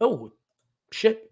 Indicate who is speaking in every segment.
Speaker 1: Oh, shit.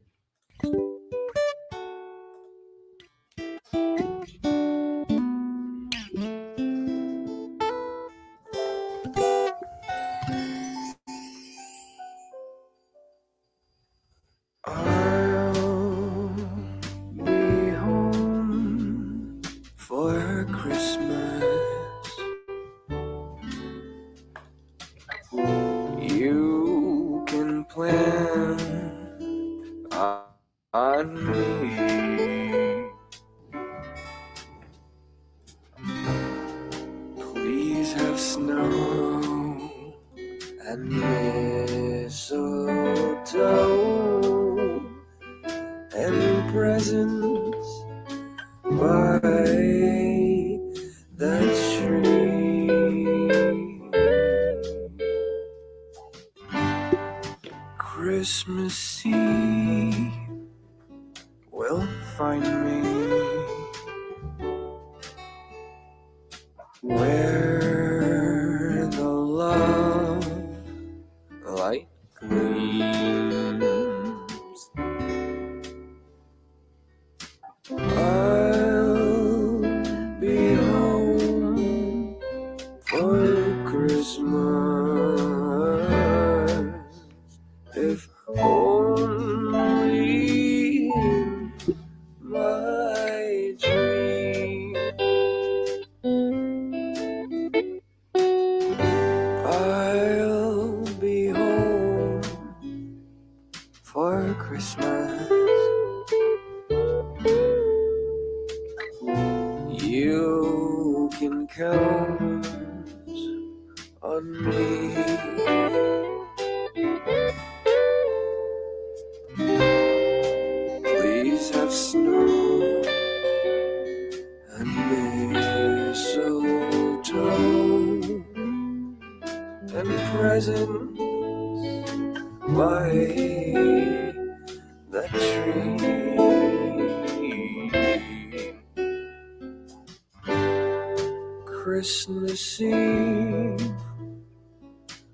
Speaker 2: Christmas Eve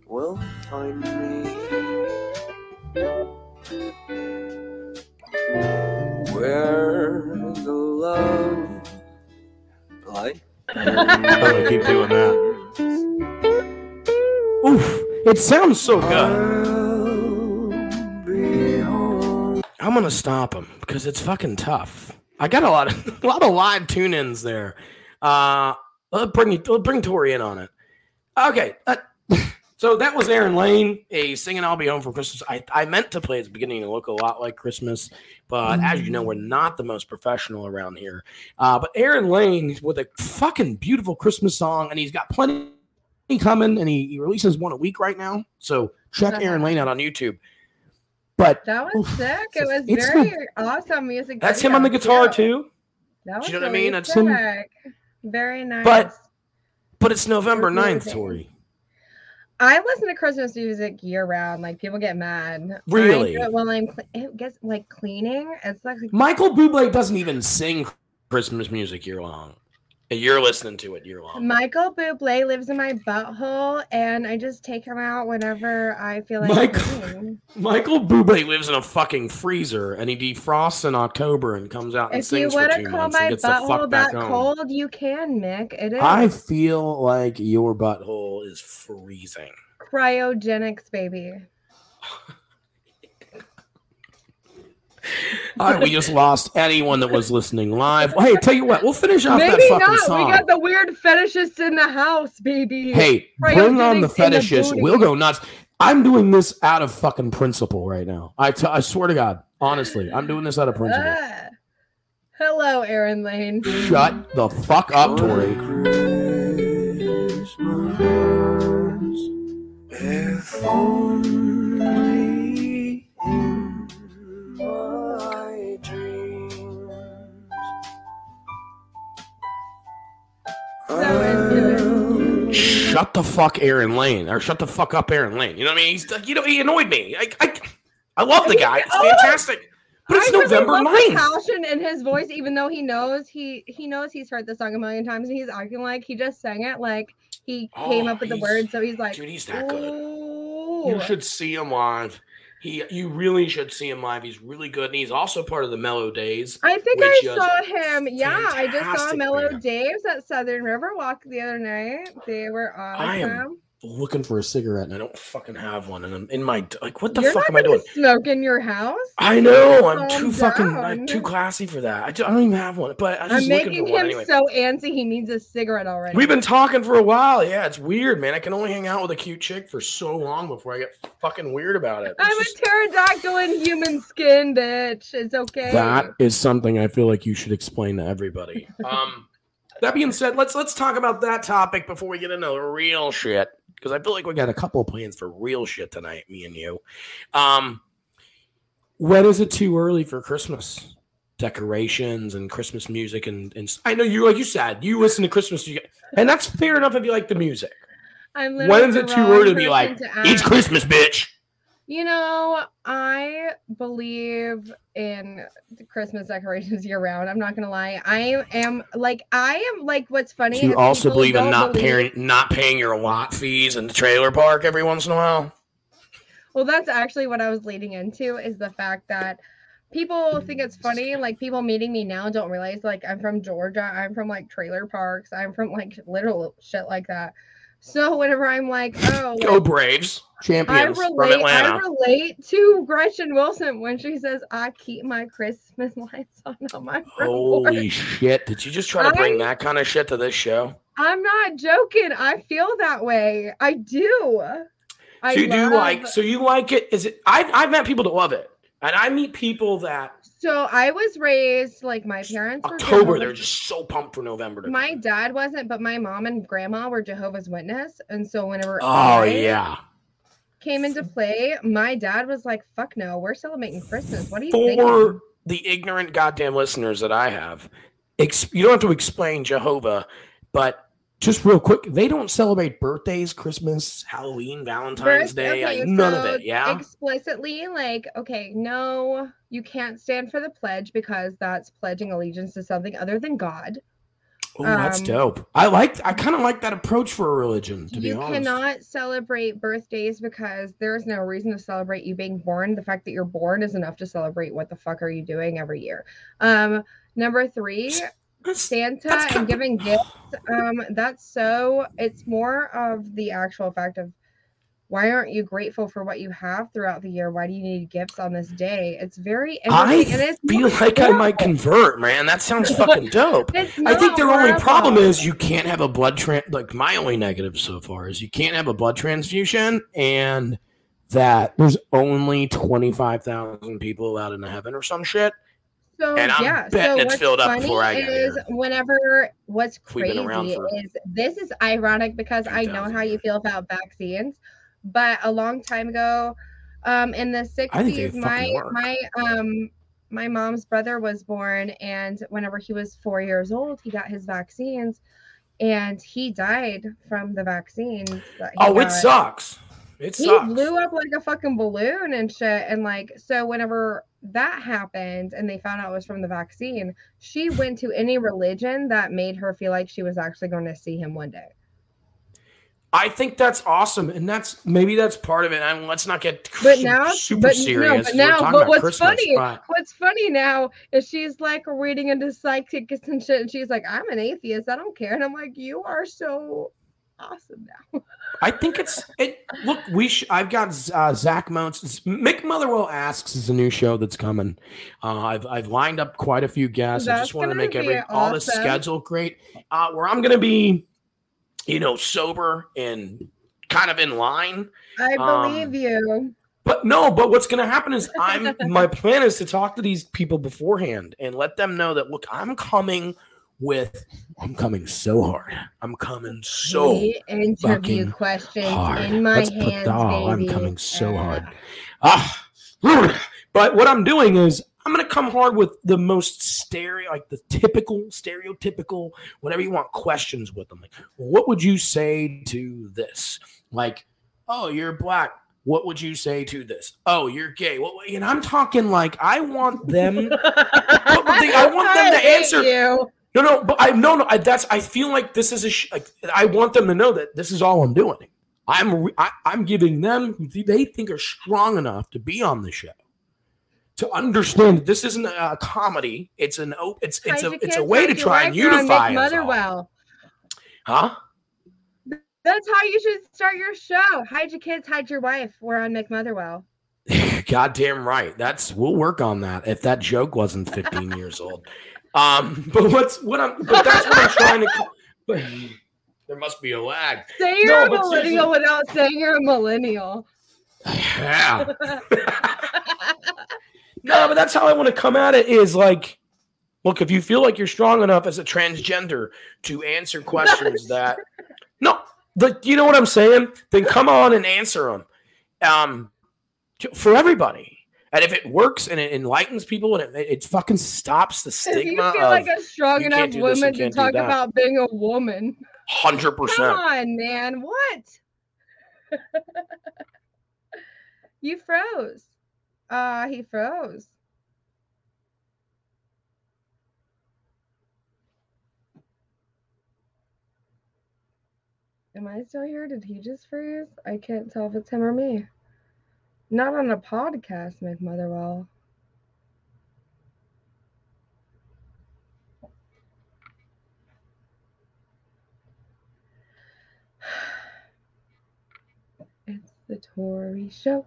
Speaker 2: will find me where the love light.
Speaker 1: I'm keep doing that. Oof. It sounds so good. I'm gonna stop him because it's fucking tough. I got a lot of a lot of live tune-ins there. Uh, let's bring let's bring Tori in on it. Okay, uh, so that was Aaron Lane, a singing "I'll Be Home for Christmas." I, I meant to play at the beginning to look a lot like Christmas, but as you know, we're not the most professional around here. Uh, but Aaron Lane with a fucking beautiful Christmas song, and he's got plenty coming, and he, he releases one a week right now. So check Aaron Lane out on YouTube. But
Speaker 3: That was
Speaker 1: Oof,
Speaker 3: sick. It was very awesome music.
Speaker 1: that's him on the guitar
Speaker 3: too. That was
Speaker 1: Do you know what I mean? That's him.
Speaker 3: Very nice.
Speaker 1: But- But it's November
Speaker 3: We're
Speaker 1: 9th. Tori.
Speaker 3: I listen to Christmas music year round. Like people get mad.
Speaker 1: Really?
Speaker 3: while I'm cle- it gets like cleaning. It's like
Speaker 1: Michael Bublé doesn't even sing Christmas music year long. And you're listening to it year long.
Speaker 3: Michael Bublé lives in my butthole, and I just take him out whenever I feel like
Speaker 1: Michael-
Speaker 3: cleaning.
Speaker 1: Michael Bublé lives in a fucking freezer and he defrosts in October and comes out and
Speaker 3: If you
Speaker 1: sings for
Speaker 3: want
Speaker 1: two
Speaker 3: to call
Speaker 1: months and
Speaker 3: my
Speaker 1: gets the fuck
Speaker 3: butthole
Speaker 1: back
Speaker 3: that
Speaker 1: home.
Speaker 3: cold, you can, Mick. It is
Speaker 1: I feel like your butthole is freezing.
Speaker 3: cryogenics, baby.
Speaker 1: All right, we just lost anyone that was listening live. Hey, tell you what, we'll finish off that
Speaker 3: Maybe
Speaker 1: fucking
Speaker 3: not.
Speaker 1: song.
Speaker 3: We got the weird fetishists in the house, baby.
Speaker 1: Hey, bring on the
Speaker 3: Cryogenics in the
Speaker 1: fetishes. we'll go nuts. I'm doing this out of fucking principle right now. I t- I swear to God, honestly, I'm doing this out of principle.
Speaker 3: Ah. Hello, Aaron Lane.
Speaker 1: Shut the fuck up, Tori.
Speaker 2: Christmas,
Speaker 3: So.
Speaker 1: Shut the fuck, Aaron Lane, or shut the fuck up, Aaron Lane. You know what I mean? He's you know he annoyed me. I I, I love the guy. It's
Speaker 3: Oh!
Speaker 1: fantastic. But it's
Speaker 3: I really
Speaker 1: November
Speaker 3: love the
Speaker 1: 9th.
Speaker 3: passion in his voice, even though he knows he he knows he's heard the song a million times, and he's acting like he just sang it like he came
Speaker 1: Oh,
Speaker 3: up with the
Speaker 1: oh,
Speaker 3: words. So he's like,
Speaker 1: Dude, he's that good.
Speaker 3: "Ooh."
Speaker 1: You should see him live. He, you really should see him live. He's really good, and he's also part of the Mellow Days.
Speaker 3: I think I saw him. Yeah, I just saw Mellow
Speaker 1: band.
Speaker 3: Daves at Southern Riverwalk the other night. They were awesome.
Speaker 1: I am Looking for a cigarette, and I don't fucking have one. And I'm in my like, what the
Speaker 3: You're
Speaker 1: fuck am I doing?
Speaker 3: Smoke in your house?
Speaker 1: I know I'm
Speaker 3: Calm
Speaker 1: too fucking. I'm too classy for that. I, do, I don't even have one, but just looking
Speaker 3: making him
Speaker 1: anyway.
Speaker 3: so antsy. He needs a cigarette already.
Speaker 1: We've been talking for a while. Yeah, it's weird, man. I can only hang out with a cute chick for so long before I get fucking weird about it.
Speaker 3: I'm
Speaker 1: just-
Speaker 3: a pterodactyl in human skin, bitch. It's okay.
Speaker 1: that is something I feel like you should explain to everybody. Um, that being said, let's let's talk about that topic before we get into the real shit because I feel like we got a couple of plans for real shit tonight, me and you. Um, when is it too early for Christmas decorations and Christmas music and and I know you like you said you listen to Christmas music and that's fair enough if you like the music.
Speaker 3: I'm
Speaker 1: When is it too early to be like
Speaker 3: to
Speaker 1: it's. Christmas, bitch?
Speaker 3: You know, I believe in Christmas decorations year round. I'm not gonna lie. I am like I am like what's funny.
Speaker 1: Do you also believe in
Speaker 3: don't believe-
Speaker 1: paying not paying your lot fees in the trailer park every once in a while?
Speaker 3: Well, that's actually what I was leading into is the fact that people think it's funny. Like people meeting me now don't realize like I'm from Georgia. I'm from like trailer parks. I'm from like literal shit like that. So whenever I'm like, oh,
Speaker 1: Go
Speaker 3: like,
Speaker 1: Braves,
Speaker 3: I
Speaker 1: champions from
Speaker 3: relate, I relate to Gretchen Wilson when she says, "I keep my Christmas lights on on my front porch."
Speaker 1: Holy shit! Did you just try to bring
Speaker 3: I-
Speaker 1: that kind of shit to this show?
Speaker 3: I'm not joking. I feel that way. I do. I
Speaker 1: so you do like? So you like it? Is it? I've I've met people that love it, and I meet people that
Speaker 3: So I was raised like my parents were
Speaker 1: October they're just so pumped for November. To
Speaker 3: My dad wasn't, but my mom and grandma were Jehovah's Witness, and so whenever
Speaker 1: Oh
Speaker 3: I
Speaker 1: yeah.
Speaker 3: Came into play, my dad was like, "Fuck no, we're celebrating Christmas. What are you thinking?"
Speaker 1: For the ignorant goddamn listeners that I have, ex- you don't have to explain Jehovah, but just real quick, they don't celebrate birthdays, Christmas, Halloween, Valentine's
Speaker 3: Birth-
Speaker 1: Day,
Speaker 3: okay,
Speaker 1: like, none of it. Yeah.
Speaker 3: Explicitly, like, okay, no, you can't stand for the pledge because that's pledging allegiance to something other than God.
Speaker 1: Oh, that's
Speaker 3: um,
Speaker 1: dope. I like. I kind of like that approach for a religion. To
Speaker 3: you
Speaker 1: be honest,
Speaker 3: cannot celebrate birthdays because there's no reason to celebrate you being born. The fact that you're born is enough to celebrate what the fuck are you doing every year. Um, number three,
Speaker 1: That's-
Speaker 3: Santa
Speaker 1: that's
Speaker 3: and giving gifts. Um, that's so it's more of the actual fact of why aren't you grateful for what you have throughout the year? Why do you need gifts on this day? It's very
Speaker 1: I
Speaker 3: interesting. and it's
Speaker 1: feel like I might convert, man. That sounds fucking dope. I think their only problem is you can't have a blood tran like my only negative so far is you can't have a blood transfusion and that there's only 25,000 people allowed into heaven or some shit.
Speaker 3: So
Speaker 1: And I'm
Speaker 3: yeah,
Speaker 1: betting
Speaker 3: so
Speaker 1: it's filled up before I get
Speaker 3: is
Speaker 1: here.
Speaker 3: whenever what's crazy
Speaker 1: been around for
Speaker 3: is this is ironic because I know how you feel about vaccines, but a long time ago, um, in the
Speaker 1: I think
Speaker 3: sixties, my
Speaker 1: work.
Speaker 3: my um my mom's brother was born, and whenever he was four years old, he got his vaccines, and he died from the vaccines.
Speaker 1: Oh, it sucks. It
Speaker 3: he
Speaker 1: sucks.
Speaker 3: blew up like a fucking balloon and shit. And like, so whenever that happened and they found out it was from the vaccine, she went to any religion that made her feel like she was actually going to see him one day.
Speaker 1: I think that's awesome, and that's maybe that's part of it. And let's not get
Speaker 3: But now,
Speaker 1: super
Speaker 3: but
Speaker 1: serious.
Speaker 3: no, but now, but what's
Speaker 1: Christmas,
Speaker 3: funny,
Speaker 1: but-
Speaker 3: what's funny now is she's like reading into psychics and shit, and she's like, "I'm an atheist. I don't care." And I'm like, "You are so awesome now."
Speaker 1: I think it's it. Look, we. Sh- I've got uh, Zach Mounts. Mick Motherwell asks is a new show that's coming. Uh, I've I've lined up quite a few guests. I just want to make every
Speaker 3: be
Speaker 1: all the schedule great. Uh, where I'm gonna be, you know, sober and kind of in line.
Speaker 3: I
Speaker 1: Um,
Speaker 3: believe you.
Speaker 1: But no, but what's going to happen is I'm my plan is to talk to these people beforehand and let them know that look, I'm coming with I'm coming so hard. I'm coming so
Speaker 3: We interview
Speaker 1: fucking
Speaker 3: questions
Speaker 1: hard.
Speaker 3: in my
Speaker 1: Let's put
Speaker 3: hands,
Speaker 1: the- oh, I'm coming so hard. Ah, but what I'm doing is I'm gonna come hard with the most stereo, like the typical, stereotypical, whatever you want questions with them. Like, what would you say to this? Like, oh, you're black. What would you say to this? Oh, you're gay. What? And I'm talking like I want them.
Speaker 3: they-
Speaker 1: I want them to answer-
Speaker 3: You.
Speaker 1: No, no, but I no, no. I, that's I feel like this is a sh- like I want them to know that this is all I'm doing. I'm re- I, I'm giving them they think are strong enough to be on the show to understand that this isn't a comedy. It's an it's it's a it's a way to try and unify us.
Speaker 3: Motherwell.
Speaker 1: Huh?
Speaker 3: That's how you should start your show. Hide your kids, hide your wife. We're on Mick Motherwell.
Speaker 1: Goddamn right. That's we'll work on that. If that joke wasn't 15 years old. Um, but what's what I'm but that's what I'm trying to but there must be a lag.
Speaker 3: Say you're
Speaker 1: No,
Speaker 3: a millennial without saying you're a millennial.
Speaker 1: Yeah. No, but that's how I want to come at it is like, look, if you feel like you're strong enough as a transgender to answer questions that, no, like, you know what I'm saying? Then come on and answer them um, for everybody. And if it works and it enlightens people and it, it fucking stops the stigma.
Speaker 3: if you feel
Speaker 1: of
Speaker 3: like a strong enough
Speaker 1: can't do this,
Speaker 3: woman to talk about being a woman,
Speaker 1: 100%.
Speaker 3: come on, man. What? you froze. Uh, he froze. Am I still here? Did he just freeze? I can't tell if it's him or me. Not on a podcast, McMotherwell. It's the Tori Show.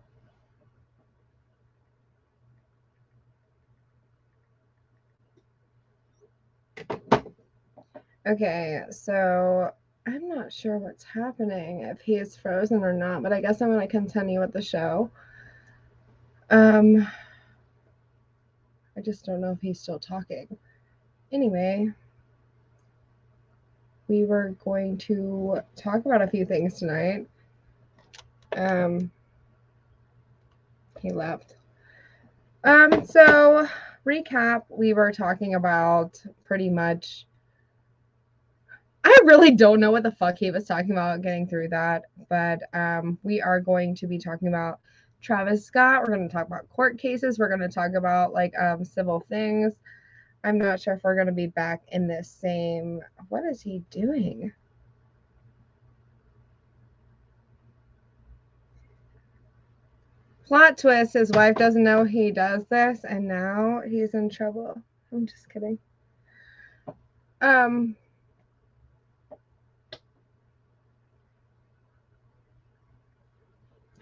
Speaker 3: Okay, so I'm not sure what's happening if he is frozen or not, but I guess I'm going to continue with the show. Um, I just don't know if he's still talking. Anyway, we were going to talk about a few things tonight. Um, he left. Um, so recap, we were talking about pretty much. I really don't know what the fuck he was talking about getting through that, but um, we are going to be talking about Travis Scott. We're going to talk about court cases. We're going to talk about like um, civil things. I'm not sure if we're going to be back in this same. What is he doing? Plot twist his wife doesn't know he does this, and now he's in trouble. I'm just kidding. Um,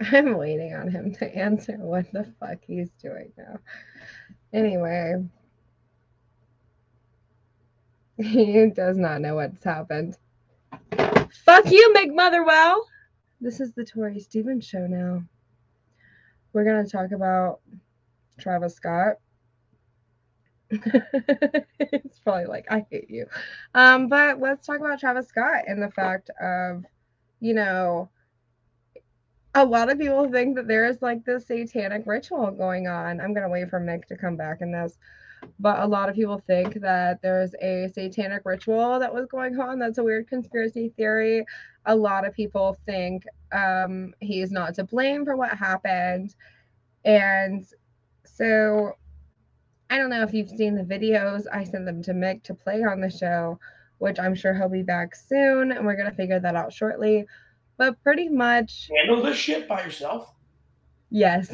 Speaker 3: I'm waiting on him to answer what the fuck he's doing now. Anyway, he does not know what's happened. Fuck you, McMotherwell. This is the Tori Stevens show now. We're gonna talk about Travis Scott. it's probably like I hate you. Um, but let's talk about Travis Scott and the fact of, you know, a lot of people think that there is like this satanic ritual going on. I'm gonna wait for Mick to come back in this, but a lot of people think that there's a satanic ritual that was going on. That's a weird conspiracy theory. A lot of people think um, is not to blame for what happened, and so I don't know if you've seen the videos. I sent them to Mick to play on the show, which I'm sure he'll be back soon, and we're gonna figure that out shortly. But pretty much,
Speaker 1: Handle this shit by yourself.
Speaker 3: yes.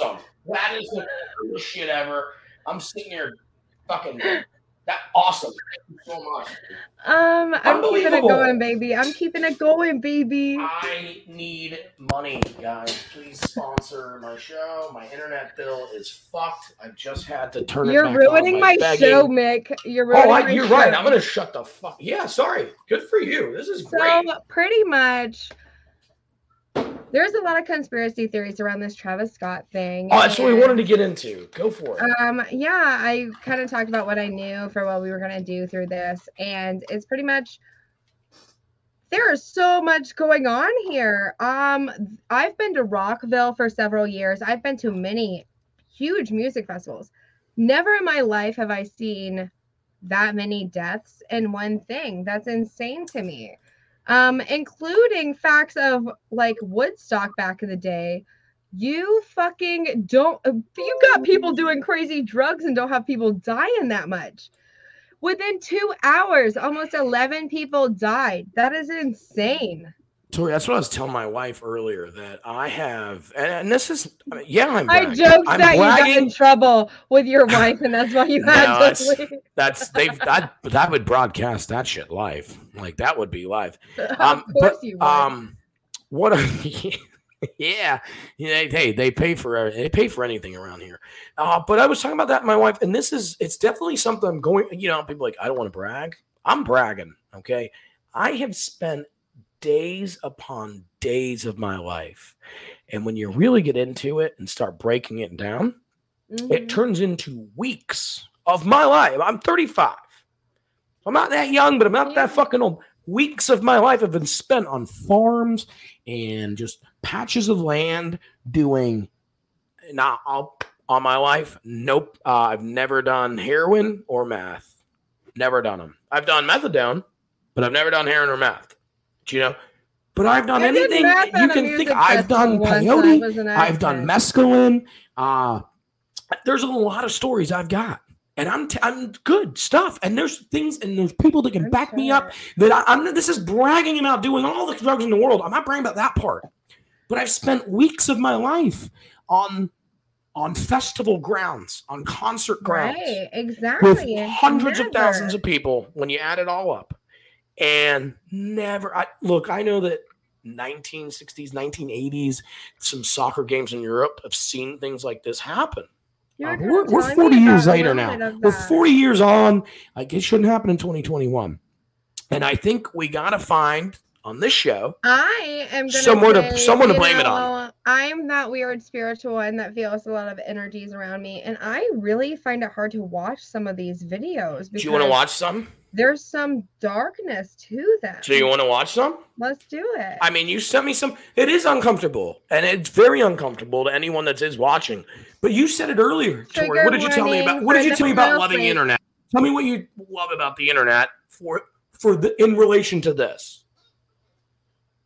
Speaker 1: Awesome. That is the coolest shit ever. I'm sitting here fucking that awesome. Thank you so much.
Speaker 3: Um, I'm keeping it going, baby. I'm keeping it going, baby.
Speaker 1: I need money, guys. Please sponsor my show. My internet bill is fucked. I just had to turn it
Speaker 3: You're ruining my
Speaker 1: by
Speaker 3: show. Mick. You're ruining
Speaker 1: Oh, I,
Speaker 3: my
Speaker 1: you're
Speaker 3: show.
Speaker 1: right. I'm gonna shut the fuck. Yeah, sorry. Good for you. This is great.
Speaker 3: So pretty much, there's a lot of conspiracy theories around this Travis Scott thing.
Speaker 1: Oh, that's what we wanted to get into. Go for it.
Speaker 3: Um, yeah, I kind of talked about what I knew for what we were gonna do through this, and it's pretty much there is so much going on here. Um, I've been to Rockville for several years. I've been to many huge music festivals. Never in my life have I seen that many deaths in one thing. That's insane to me. Um, including facts of like Woodstock back in the day. You fucking don't. uh, You got people doing crazy drugs and don't have people dying that much. Within two hours, almost 11 people died. That is insane.
Speaker 1: Tori, that's what I was telling my wife earlier that I have, and, and this is, I mean, yeah, I'm.
Speaker 3: I joked
Speaker 1: I'm
Speaker 3: that you got in trouble with your wife, and that's why you had
Speaker 1: No,
Speaker 3: leave.
Speaker 1: That's they've that that would broadcast that shit live, like that would be live.
Speaker 3: of
Speaker 1: Um,
Speaker 3: course
Speaker 1: but,
Speaker 3: you would.
Speaker 1: Um, what? A, yeah, yeah. Hey, they pay for they pay for anything around here. Uh, but I was talking about that my wife, and this is it's definitely something I'm going. You know, people like I don't want to brag. I'm bragging. Okay, I have spent days upon days of my life, and when you really get into it and start breaking it down,
Speaker 3: Mhm.
Speaker 1: it turns into weeks of my life. I'm 35. I'm not that young, but I'm not that fucking old. Weeks of my life have been spent on farms and just patches of land doing not all on my life. Nope. Uh, I've never done heroin or meth. Never done them. I've done methadone, but I've never done heroin or meth. Do you know? But I've done
Speaker 3: I
Speaker 1: anything you can think. I've done
Speaker 3: festival once, and I
Speaker 1: peyote. I've done mescaline. Uh, there's a lot of stories I've got, and I'm t- I'm good stuff. And there's things and there's people that can
Speaker 3: I'm
Speaker 1: back me up. That I, I'm. This is bragging about doing all the drugs in the world. I'm not bragging about that part, but I've spent weeks of my life on on festival grounds, on concert grounds
Speaker 3: Right,
Speaker 1: with
Speaker 3: exactly.
Speaker 1: hundreds of thousands of people when you add it all up and never i look i know that 1960s 1980s some soccer games in europe have seen things like this happen. Uh,
Speaker 3: were
Speaker 1: we're, we're 40 years later now. we're 40 years on. Like it shouldn't happen in 2021 and i think we gotta find on this show
Speaker 3: I am gonna
Speaker 1: Someone to- someone to blame it on.
Speaker 3: I'm that weird spiritual one that feels a lot of energies around me, and I really find it hard to watch some of these videos.
Speaker 1: do you want to watch some
Speaker 3: There's some darkness to that.
Speaker 1: So you want to watch some
Speaker 3: Let's do it.
Speaker 1: I mean, you sent me some. It is uncomfortable, and it's very uncomfortable to anyone that is watching. But you said it earlier, Tori. What did you tell me about? What did you tell me about loving the internet? Tell me what you love about the internet for for the in relation to this.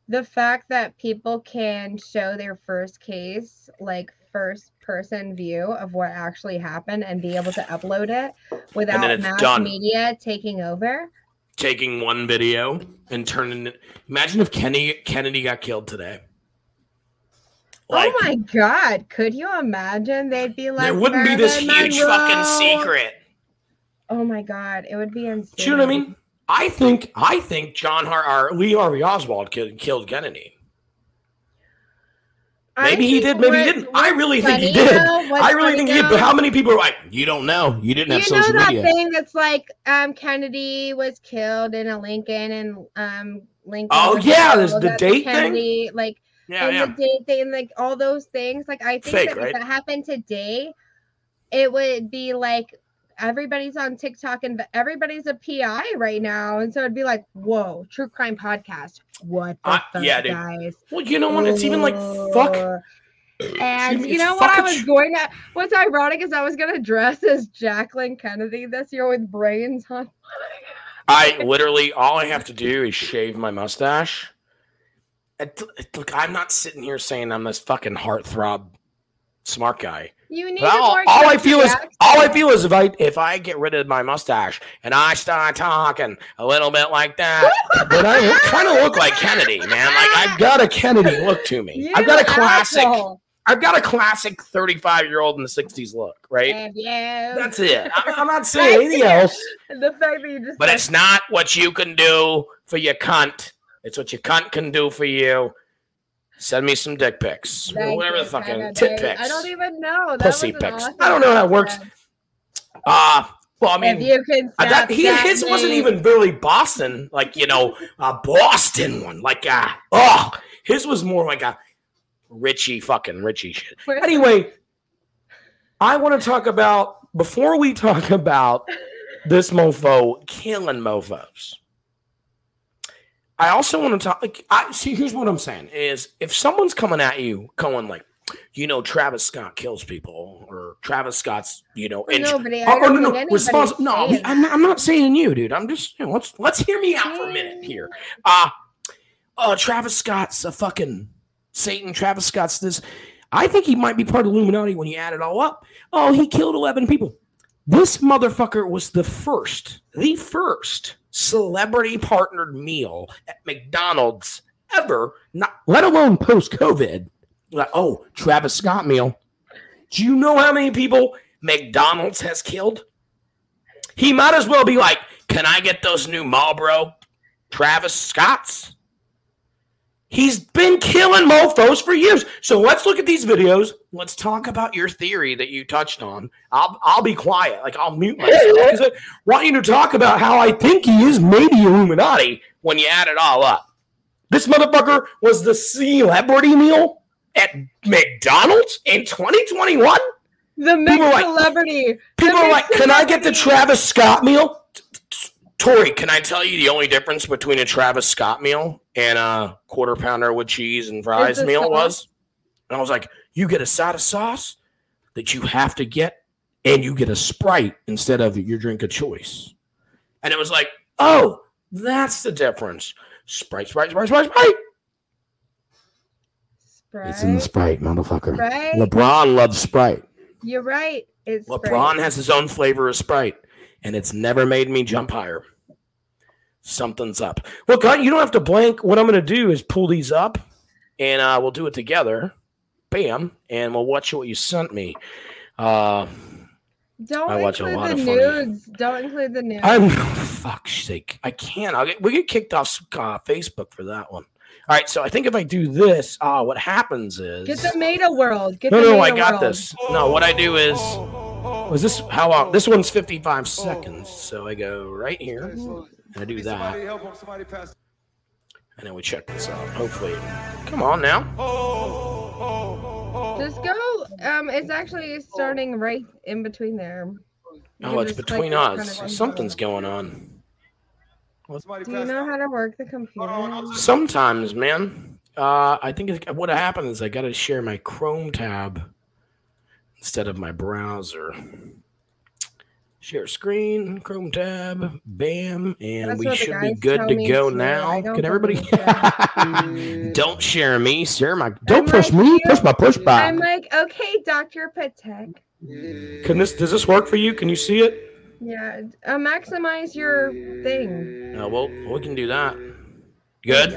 Speaker 3: the fact that people can show their first case, like first person view of what actually happened, and be able to upload it without mass
Speaker 1: done.
Speaker 3: media taking over.
Speaker 1: Taking one video and turning it. Imagine if Kenny Kennedy got killed today. Oh like,
Speaker 3: oh my god, could you imagine? They'd be like,
Speaker 1: there wouldn't be this huge fucking secret.
Speaker 3: Oh my god, it would be insane.
Speaker 1: Do you know what I mean? I think I think John Har- or Lee Harvey Oswald killed, killed
Speaker 3: I
Speaker 1: Maybe he did, maybe he didn't. I really think he did. I really think he did. But how many people are like, you don't know? You didn't have social media.
Speaker 3: you know that thing that's like um Kennedy was killed in a Lincoln and um Lincoln.
Speaker 1: Oh, yeah, there's the
Speaker 3: at
Speaker 1: date thing?
Speaker 3: Kennedy, like
Speaker 1: Yeah,
Speaker 3: the date thing, and like all those things. Like I think
Speaker 1: Fake,
Speaker 3: that
Speaker 1: right?
Speaker 3: if that happened today, it would be like everybody's on TikTok and everybody's a PI right now, and so it'd be like, whoa, true crime podcast. What the
Speaker 1: Uh,
Speaker 3: fuck,
Speaker 1: yeah, dude.
Speaker 3: guys?
Speaker 1: Well, you know what? It's even like fuck.
Speaker 3: And you know what I was going to? What's ironic is I was going to dress as Jacqueline Kennedy this year with brains on.
Speaker 1: I literally all I have to do is shave my mustache. It, it- look, I'm not sitting here saying I'm this fucking heartthrob smart guy.
Speaker 3: You need
Speaker 1: all,
Speaker 3: more
Speaker 1: all I feel is all I feel is if I if I get rid of my mustache and I start talking a little bit like that, but I kind of look like Kennedy, man. Like I've got a Kennedy look to me. I've got a classic.
Speaker 3: asshole.
Speaker 1: I've got a classic 35 year old in the 60s look, right?
Speaker 3: You?
Speaker 1: That's it. I'm, I'm not saying anything else,
Speaker 3: the fact that you just.
Speaker 1: but it's not what you can do for your cunt. It's what your cunt can do for you. Send me some dick pics,
Speaker 3: Thank
Speaker 1: whatever
Speaker 3: you,
Speaker 1: the fucking
Speaker 3: Kennedy.
Speaker 1: tit pics.
Speaker 3: I don't even know. That
Speaker 1: Pussy pics.
Speaker 3: awesome
Speaker 1: I don't know how it works.
Speaker 3: accent.
Speaker 1: Uh, well, I mean,
Speaker 3: if you can
Speaker 1: Uh, that,
Speaker 3: stop
Speaker 1: he, his
Speaker 3: that
Speaker 1: wasn't even really Boston, like you know, a Boston one. Like, uh, oh, his was more like a Richie fucking Richie shit. Anyway, I want to talk about before we talk about this mofo killing mofos. I also want to talk. Like, I see. Here's what I'm saying: is if someone's coming at you, going like, you know, Travis Scott kills people, or Travis Scott's, you know, in-
Speaker 3: Nobody. Don't
Speaker 1: no, no,
Speaker 3: think anybody's
Speaker 1: respons- No, I'm not, I'm not saying you, dude. I'm just, you know, let's let's hear me out for a minute here. Uh uh, Travis Scott's a fucking Satan. Travis Scott's this. I think he might be part of Illuminati when you add it all up. Oh, he killed 11 people. This motherfucker was the first, the first celebrity partnered meal at McDonald's ever, not let alone post COVID. Like, uh, oh, Travis Scott meal. Do you know how many people McDonald's has killed? He might as well be like, can I get those new Marlboro Travis Scotts? He's been killing mofos for years. So let's look at these videos. Let's talk about your theory that you touched on. I'll I'll be quiet. Like I'll mute myself because I want you to talk about how I think he is maybe Illuminati when you add it all up. This motherfucker was the celebrity meal at McDonald's in 2021.
Speaker 3: The mixed
Speaker 1: People are like-
Speaker 3: celebrity.
Speaker 1: People are like, "Can I get the. Travis Scott meal?" Tori, can I tell you the only difference between a Travis Scott meal and a quarter pounder with cheese and fries meal
Speaker 3: sauce.
Speaker 1: was? And I was like, "You get a side of sauce that you have to get, and you get a Sprite instead of your drink of choice." And it was like, "Oh, that's the difference." Sprite, Sprite, Sprite, Sprite, Sprite.
Speaker 3: Sprite.
Speaker 1: It's in the Sprite, motherfucker.
Speaker 3: Sprite.
Speaker 1: LeBron loves Sprite.
Speaker 3: You're right. It's
Speaker 1: LeBron
Speaker 3: Sprite.
Speaker 1: has his own flavor of Sprite, and it's never made me jump higher. Something's up. Look, I- you don't have to blank. What I'm going to do is pull these up, and uh, we'll do it together. Bam, and we'll watch what you sent me. Uh,
Speaker 3: Don't
Speaker 1: I watch a
Speaker 3: include
Speaker 1: lot
Speaker 3: the
Speaker 1: of funny-
Speaker 3: nudes. Don't include the nudes.
Speaker 1: I'm fuck's sake. I can't. I'll get, we get kicked off uh, Facebook for that one. All right, so I think if I do this, uh, what happens is
Speaker 3: Get the Meta World. Get
Speaker 1: no,
Speaker 3: the
Speaker 1: no, I got
Speaker 3: world.
Speaker 1: this. No, what I do is was this how long? This one's 55 seconds, so I go right here and I do that, and then we check this out. Hopefully, come on now.
Speaker 3: Just go. Um, it's actually starting right in between there. You
Speaker 1: Oh, it's between
Speaker 3: click kind
Speaker 1: us.
Speaker 3: of
Speaker 1: Something's going on.
Speaker 3: Do you know how to work the computer?
Speaker 1: Sometimes, man. Uh, I think what happened is I got to share my Chrome tab instead of my browser. Share screen, Chrome tab, bam, and
Speaker 3: That's
Speaker 1: we should be good to go now. Can everybody? don't share me, share my. Don't
Speaker 3: I'm
Speaker 1: push
Speaker 3: like
Speaker 1: me, push my push back.
Speaker 3: I'm like, okay, Dr. Patek.
Speaker 1: Can this? Does this work for you? Can you see it?
Speaker 3: Yeah, uh, maximize your thing.
Speaker 1: Uh, well, we can do that. Good.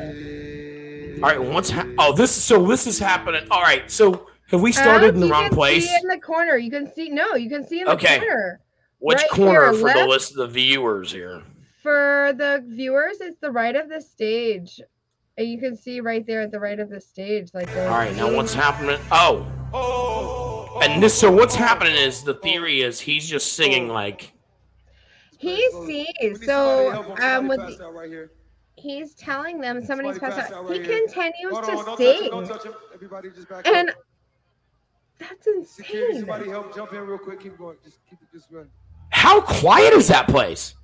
Speaker 1: All right. What's ha- oh this? So this is happening. All right. So have we started
Speaker 3: Up,
Speaker 1: in the
Speaker 3: you
Speaker 1: wrong
Speaker 3: can
Speaker 1: place?
Speaker 3: See in the corner. You can see. No, you can see in the
Speaker 1: Okay.
Speaker 3: corner.
Speaker 1: Which
Speaker 3: right
Speaker 1: corner
Speaker 3: here,
Speaker 1: for the list of the viewers here?
Speaker 3: For the viewers, it's the right of the stage. And you can see right there at the right of the stage, like.
Speaker 1: All right. Now what's happening? Oh. oh. And this. So what's happening is the theory is he's just singing like.
Speaker 3: He sees. So um, with the, he's telling them somebody's
Speaker 4: Somebody
Speaker 3: passed
Speaker 4: passed
Speaker 3: out.
Speaker 4: out
Speaker 3: He
Speaker 4: here.
Speaker 3: continues
Speaker 4: Hold
Speaker 3: to
Speaker 4: on,
Speaker 3: sing,
Speaker 4: him, don't touch him. Everybody just back
Speaker 3: and
Speaker 4: up.
Speaker 3: That's
Speaker 4: Security, somebody help jump in real quick. Keep going. Just keep it just run.
Speaker 1: How quiet is that place?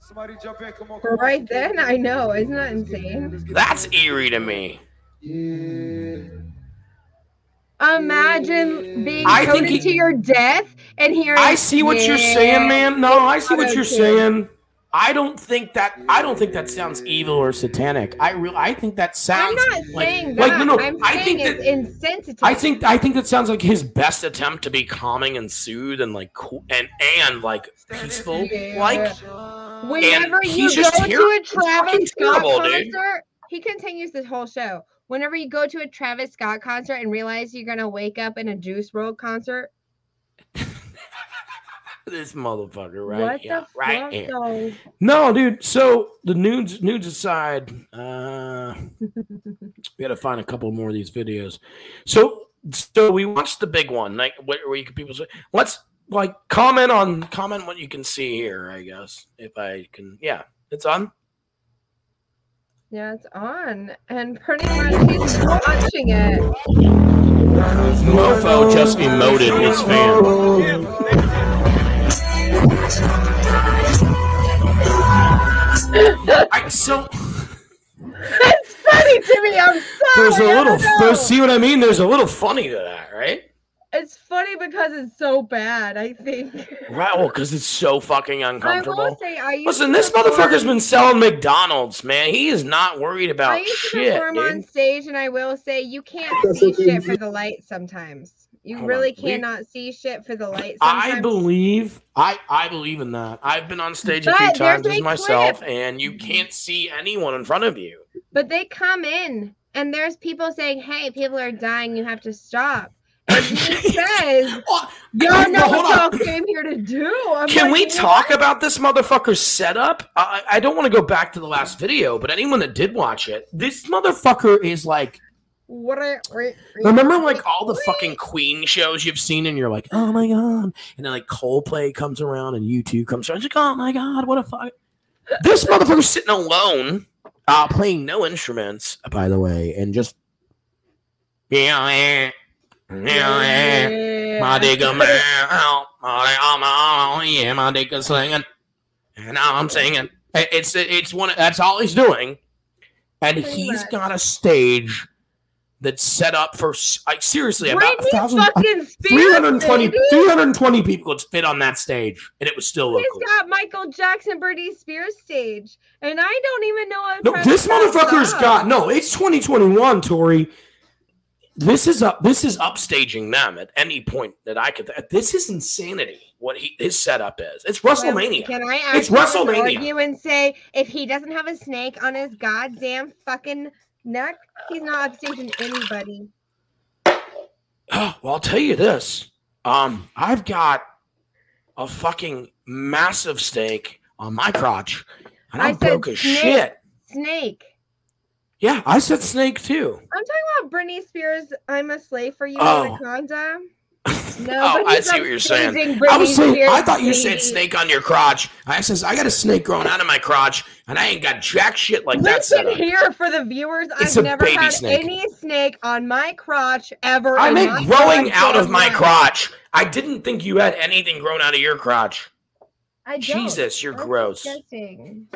Speaker 4: Somebody jump in. Come on. Come
Speaker 3: right
Speaker 4: security.
Speaker 3: then, I know. Isn't that
Speaker 4: Let's get it in,
Speaker 3: insane?
Speaker 4: let's get it
Speaker 1: That's eerie to me.
Speaker 4: Yeah.
Speaker 3: Imagine being
Speaker 1: I think
Speaker 3: coded
Speaker 1: he-
Speaker 3: to your death and hearing.
Speaker 1: I see what you're saying, man. No, I see what you're
Speaker 3: Auto-tune.
Speaker 1: saying. I don't think that. I don't think that sounds evil or satanic. I real. I think that sounds.
Speaker 3: I'm not
Speaker 1: like,
Speaker 3: saying
Speaker 1: like
Speaker 3: that.
Speaker 1: no, no.
Speaker 3: I'm
Speaker 1: I think
Speaker 3: it's
Speaker 1: that.
Speaker 3: insensitive.
Speaker 1: I think I think that sounds like his best attempt to be calming and soothe and like cool and and like peaceful. Like
Speaker 3: Whenever you go to a Travis Scott
Speaker 1: terrible, dude.
Speaker 3: concert, he continues this whole show. Whenever you go to a Travis Scott concert and realize you're gonna wake up in a Juice WRLD concert,
Speaker 1: this motherfucker, right?
Speaker 3: what
Speaker 1: yeah,
Speaker 3: the
Speaker 1: right
Speaker 3: fuck?
Speaker 1: here.
Speaker 3: though?
Speaker 1: No, dude. So the nudes, nudes aside, uh, we got to find a couple more of these videos. So, so we watched the big one, like where, where you can people say, let's like comment on comment what you can see here. I guess if I can, yeah, it's on.
Speaker 3: Yeah, it's on, and pretty much he's watching it.
Speaker 1: Mofo just emoted his fan. I, so
Speaker 3: It's funny to me. I'm sorry.
Speaker 1: there's a
Speaker 3: I
Speaker 1: little. There's see what I mean. There's a little funny to that, right?
Speaker 3: It's funny because it's so bad. I think.
Speaker 1: Right. Well, because it's so fucking uncomfortable.
Speaker 3: I will say I
Speaker 1: Listen, this motherfucker's been selling McDonald's, man. He is not worried about
Speaker 3: I
Speaker 1: about
Speaker 3: used to
Speaker 1: shit,
Speaker 3: perform on stage, and I will say you can't see shit for the light sometimes. You
Speaker 1: Hold
Speaker 3: really
Speaker 1: on.
Speaker 3: Cannot see shit for the light.
Speaker 1: I believe I I believe in that. I've been on stage a few
Speaker 3: But there's
Speaker 1: times as
Speaker 3: a
Speaker 1: myself,
Speaker 3: clip.
Speaker 1: and you can't see anyone in front of you.
Speaker 3: But they come in and there's people saying, "Hey, people are dying. You have to stop." And he says,
Speaker 1: Oh,
Speaker 3: "Y'all know
Speaker 1: hold
Speaker 3: what
Speaker 1: on.
Speaker 3: y'all came here to do." I'm
Speaker 1: Can
Speaker 3: like,
Speaker 1: we talk about this motherfucker's setup? I, I don't want to go back to the last video, but anyone that did watch it, this motherfucker is like.
Speaker 3: What? Are, wait, wait,
Speaker 1: Remember, like all the fucking Queen shows you've seen, and you're like, oh my god, and then like Coldplay comes around, and U2 comes around, it's like, oh my god, what a fuck. This motherfucker's sitting alone, uh, playing no instruments, by the way, and just yeah, yeah, yeah, yeah. My dick a man, oh, my, yeah, my dick is singing, and now I'm singing. It- It's it's one. That's all he's doing, and he's got a stage that's set up for like seriously about a thousand,
Speaker 3: fucking
Speaker 1: 320, 320 people could fit on that stage, and it was still
Speaker 3: He's
Speaker 1: local.
Speaker 3: got Michael Jackson, Britney Spears stage, and I don't even know. I'm
Speaker 1: No, this motherfucker's got no. It's 2021, Tori. This is up. This is upstaging them at any point that I could. This is insanity. What he his setup is. It's WrestleMania.
Speaker 3: Can I
Speaker 1: It's WrestleMania.
Speaker 3: argue and say if he doesn't have a snake on his goddamn fucking neck, he's not upstaging anybody.
Speaker 1: well, I'll tell you this. Um, I've got a fucking massive steak on my crotch, and
Speaker 3: I
Speaker 1: I'm broke as
Speaker 3: snake.
Speaker 1: shit.
Speaker 3: Snake.
Speaker 1: Yeah, I said snake too.
Speaker 3: I'm talking about Britney Spears. I'm a slave for you,
Speaker 1: Oh.
Speaker 3: Anaconda. No,
Speaker 1: oh, I see what you're saying. I was saying, I thought you said snake on your crotch. I says I got a snake growing out of my crotch, and I ain't got jack shit like that set
Speaker 3: Listen here for the viewers.
Speaker 1: It's
Speaker 3: I've never had
Speaker 1: snake.
Speaker 3: any snake on my crotch ever.
Speaker 1: I meant growing out of my
Speaker 3: life.
Speaker 1: crotch. I didn't think you had anything grown out of your crotch.
Speaker 3: I don't.
Speaker 1: Jesus, you're
Speaker 3: That's
Speaker 1: gross.
Speaker 3: disgusting.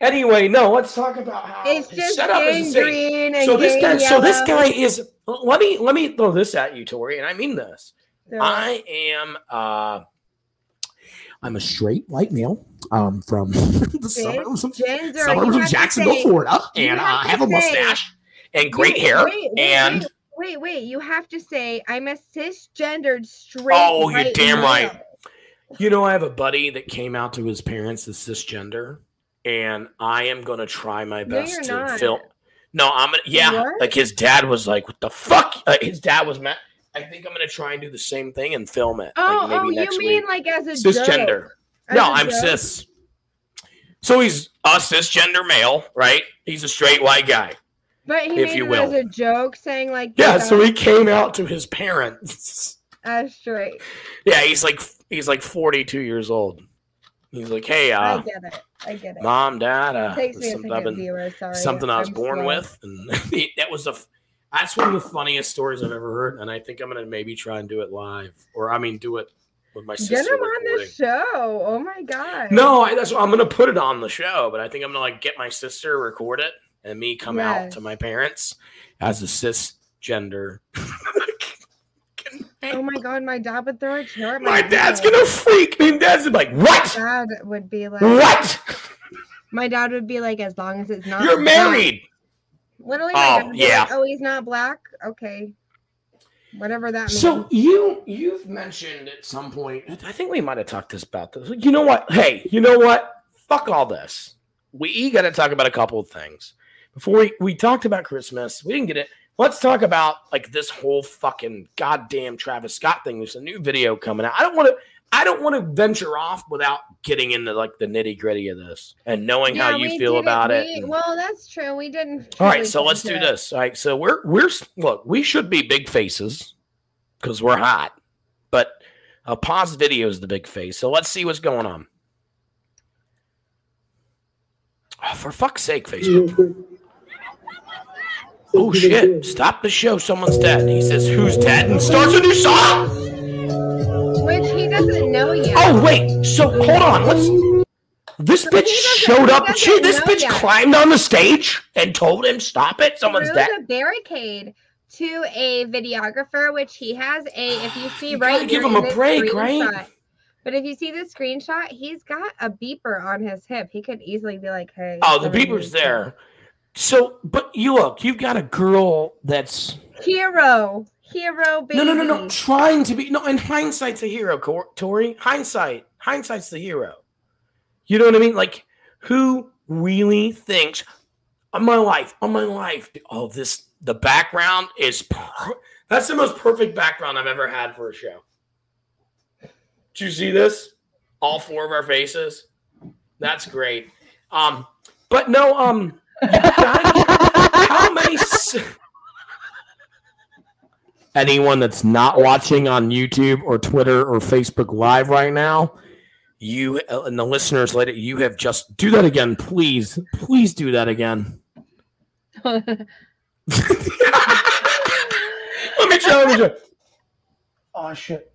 Speaker 1: Anyway, no, let's talk about how
Speaker 3: It's
Speaker 1: his
Speaker 3: just
Speaker 1: setup is insane. So this guy,
Speaker 3: gang
Speaker 1: so this guy is. Let me let me throw this at you, Tori, and I mean this.
Speaker 3: So-
Speaker 1: I am. uh I'm a straight white male. Um, from the suburbs of, suburbs of Jacksonville,
Speaker 3: say-
Speaker 1: Florida, and uh,
Speaker 3: have
Speaker 1: I have a mustache and great
Speaker 3: you-
Speaker 1: hair.
Speaker 3: wait, wait,
Speaker 1: and
Speaker 3: wait, wait, wait, you have to say I'm a cisgendered straight.
Speaker 1: Oh, you're damn right. You know, I have a buddy that came out to his parents as cisgender, and I am going to try my
Speaker 3: No,
Speaker 1: best
Speaker 3: you're
Speaker 1: to
Speaker 3: not.
Speaker 1: film. No, I'm gonna. Yeah,
Speaker 3: What?
Speaker 1: like his dad was like, "What the fuck?" Uh, his dad was mad. I think I'm gonna try and do the same thing and film it.
Speaker 3: Oh,
Speaker 1: like maybe
Speaker 3: oh,
Speaker 1: next
Speaker 3: you mean
Speaker 1: week.
Speaker 3: like as a
Speaker 1: cisgender?
Speaker 3: joke? As
Speaker 1: No,
Speaker 3: a
Speaker 1: I'm
Speaker 3: joke?
Speaker 1: cis. So he's a cisgender male, right? He's a straight white guy.
Speaker 3: But he
Speaker 1: if
Speaker 3: made
Speaker 1: you
Speaker 3: it as a joke, saying like
Speaker 1: Yeah, so he came out to his parents.
Speaker 3: as straight.
Speaker 1: yeah, he's like he's like 42 years old. He's like, "Hey,
Speaker 3: I
Speaker 1: uh,
Speaker 3: get it. I get it.
Speaker 1: mom, dad, uh,
Speaker 3: it takes me
Speaker 1: is
Speaker 3: a
Speaker 1: something I've been
Speaker 3: viewer. Sorry,
Speaker 1: something I was
Speaker 3: I'm
Speaker 1: born
Speaker 3: slow.
Speaker 1: with, and that was a. That's one of the funniest stories I've ever heard, and I think I'm gonna maybe try and do it live, or I mean, do it with my sister.
Speaker 3: Get him on
Speaker 1: recording.
Speaker 3: the show. Oh my god.
Speaker 1: No, I, that's I'm gonna put it on the show, but I think I'm gonna like get my sister record it and me come out to my parents as a cisgender.
Speaker 3: Oh my god, my dad would throw a chair at
Speaker 1: my
Speaker 3: my
Speaker 1: dad's gonna freak. My dad's like, "What?
Speaker 3: My Dad would be like,
Speaker 1: What?
Speaker 3: my dad would be like, as long as it's not.
Speaker 1: You're
Speaker 3: black."
Speaker 1: married."
Speaker 3: Literally,
Speaker 1: Oh,
Speaker 3: dad would be
Speaker 1: yeah.
Speaker 3: like, oh, he's not black. Okay, whatever that means.
Speaker 1: So you you've mentioned at some point. I think we might have talked this about this. You know what? Hey, you know what? Fuck all this. We got to talk about a couple of things before we we talked about Christmas. We didn't get it. Let's talk about like this whole fucking goddamn Travis Scott thing. There's a new video coming out. I don't want to. I don't want to venture off without getting into like the nitty gritty of this and knowing
Speaker 3: Yeah,
Speaker 1: how you feel
Speaker 3: didn't-
Speaker 1: about it. and-
Speaker 3: Well, that's true. We didn't.
Speaker 1: all right, so let's do
Speaker 3: it.
Speaker 1: this. All right, so we're we're look, we should be big faces because we're hot, but a pause video is the big face. So let's see what's going on. Oh, for fuck's sake, Facebook! Oh shit! Stop the show. Someone's dead. He says, "Who's dead?" and starts a new song.
Speaker 3: Which he doesn't know yet.
Speaker 1: Oh wait, so hold on. Let's. This
Speaker 3: So
Speaker 1: bitch showed up. She, this bitch
Speaker 3: yet.
Speaker 1: climbed on the stage and told him, "Stop it! Someone's
Speaker 3: threw
Speaker 1: dead."
Speaker 3: A barricade to a videographer, which he has a. If you see
Speaker 1: You
Speaker 3: right,
Speaker 1: give him a break, right?
Speaker 3: screenshot- But if you see the screenshot, he's got a beeper on his hip. He could easily be like, "Hey."
Speaker 1: Oh, the beeper's
Speaker 3: needs
Speaker 1: there. So, but you look, you've got a girl that's.
Speaker 3: Hero, hero, baby.
Speaker 1: no, no, no, no, trying to be no. In hindsight's a hero, Cor- Tori. Hindsight, hindsight's the hero. You know what I mean? Like, who really thinks? on my life, on my life. Oh, this the background is per- that's the most perfect background I've ever had for a show. Did you see this? All four of our faces. That's great. Um, but no, um, you gotta get- how many? s- Anyone that's not watching on YouTube or Twitter or Facebook Live right now, you uh, and the listeners later, you have just do that again, please, please do that again. let me try. Let me try. Oh shit!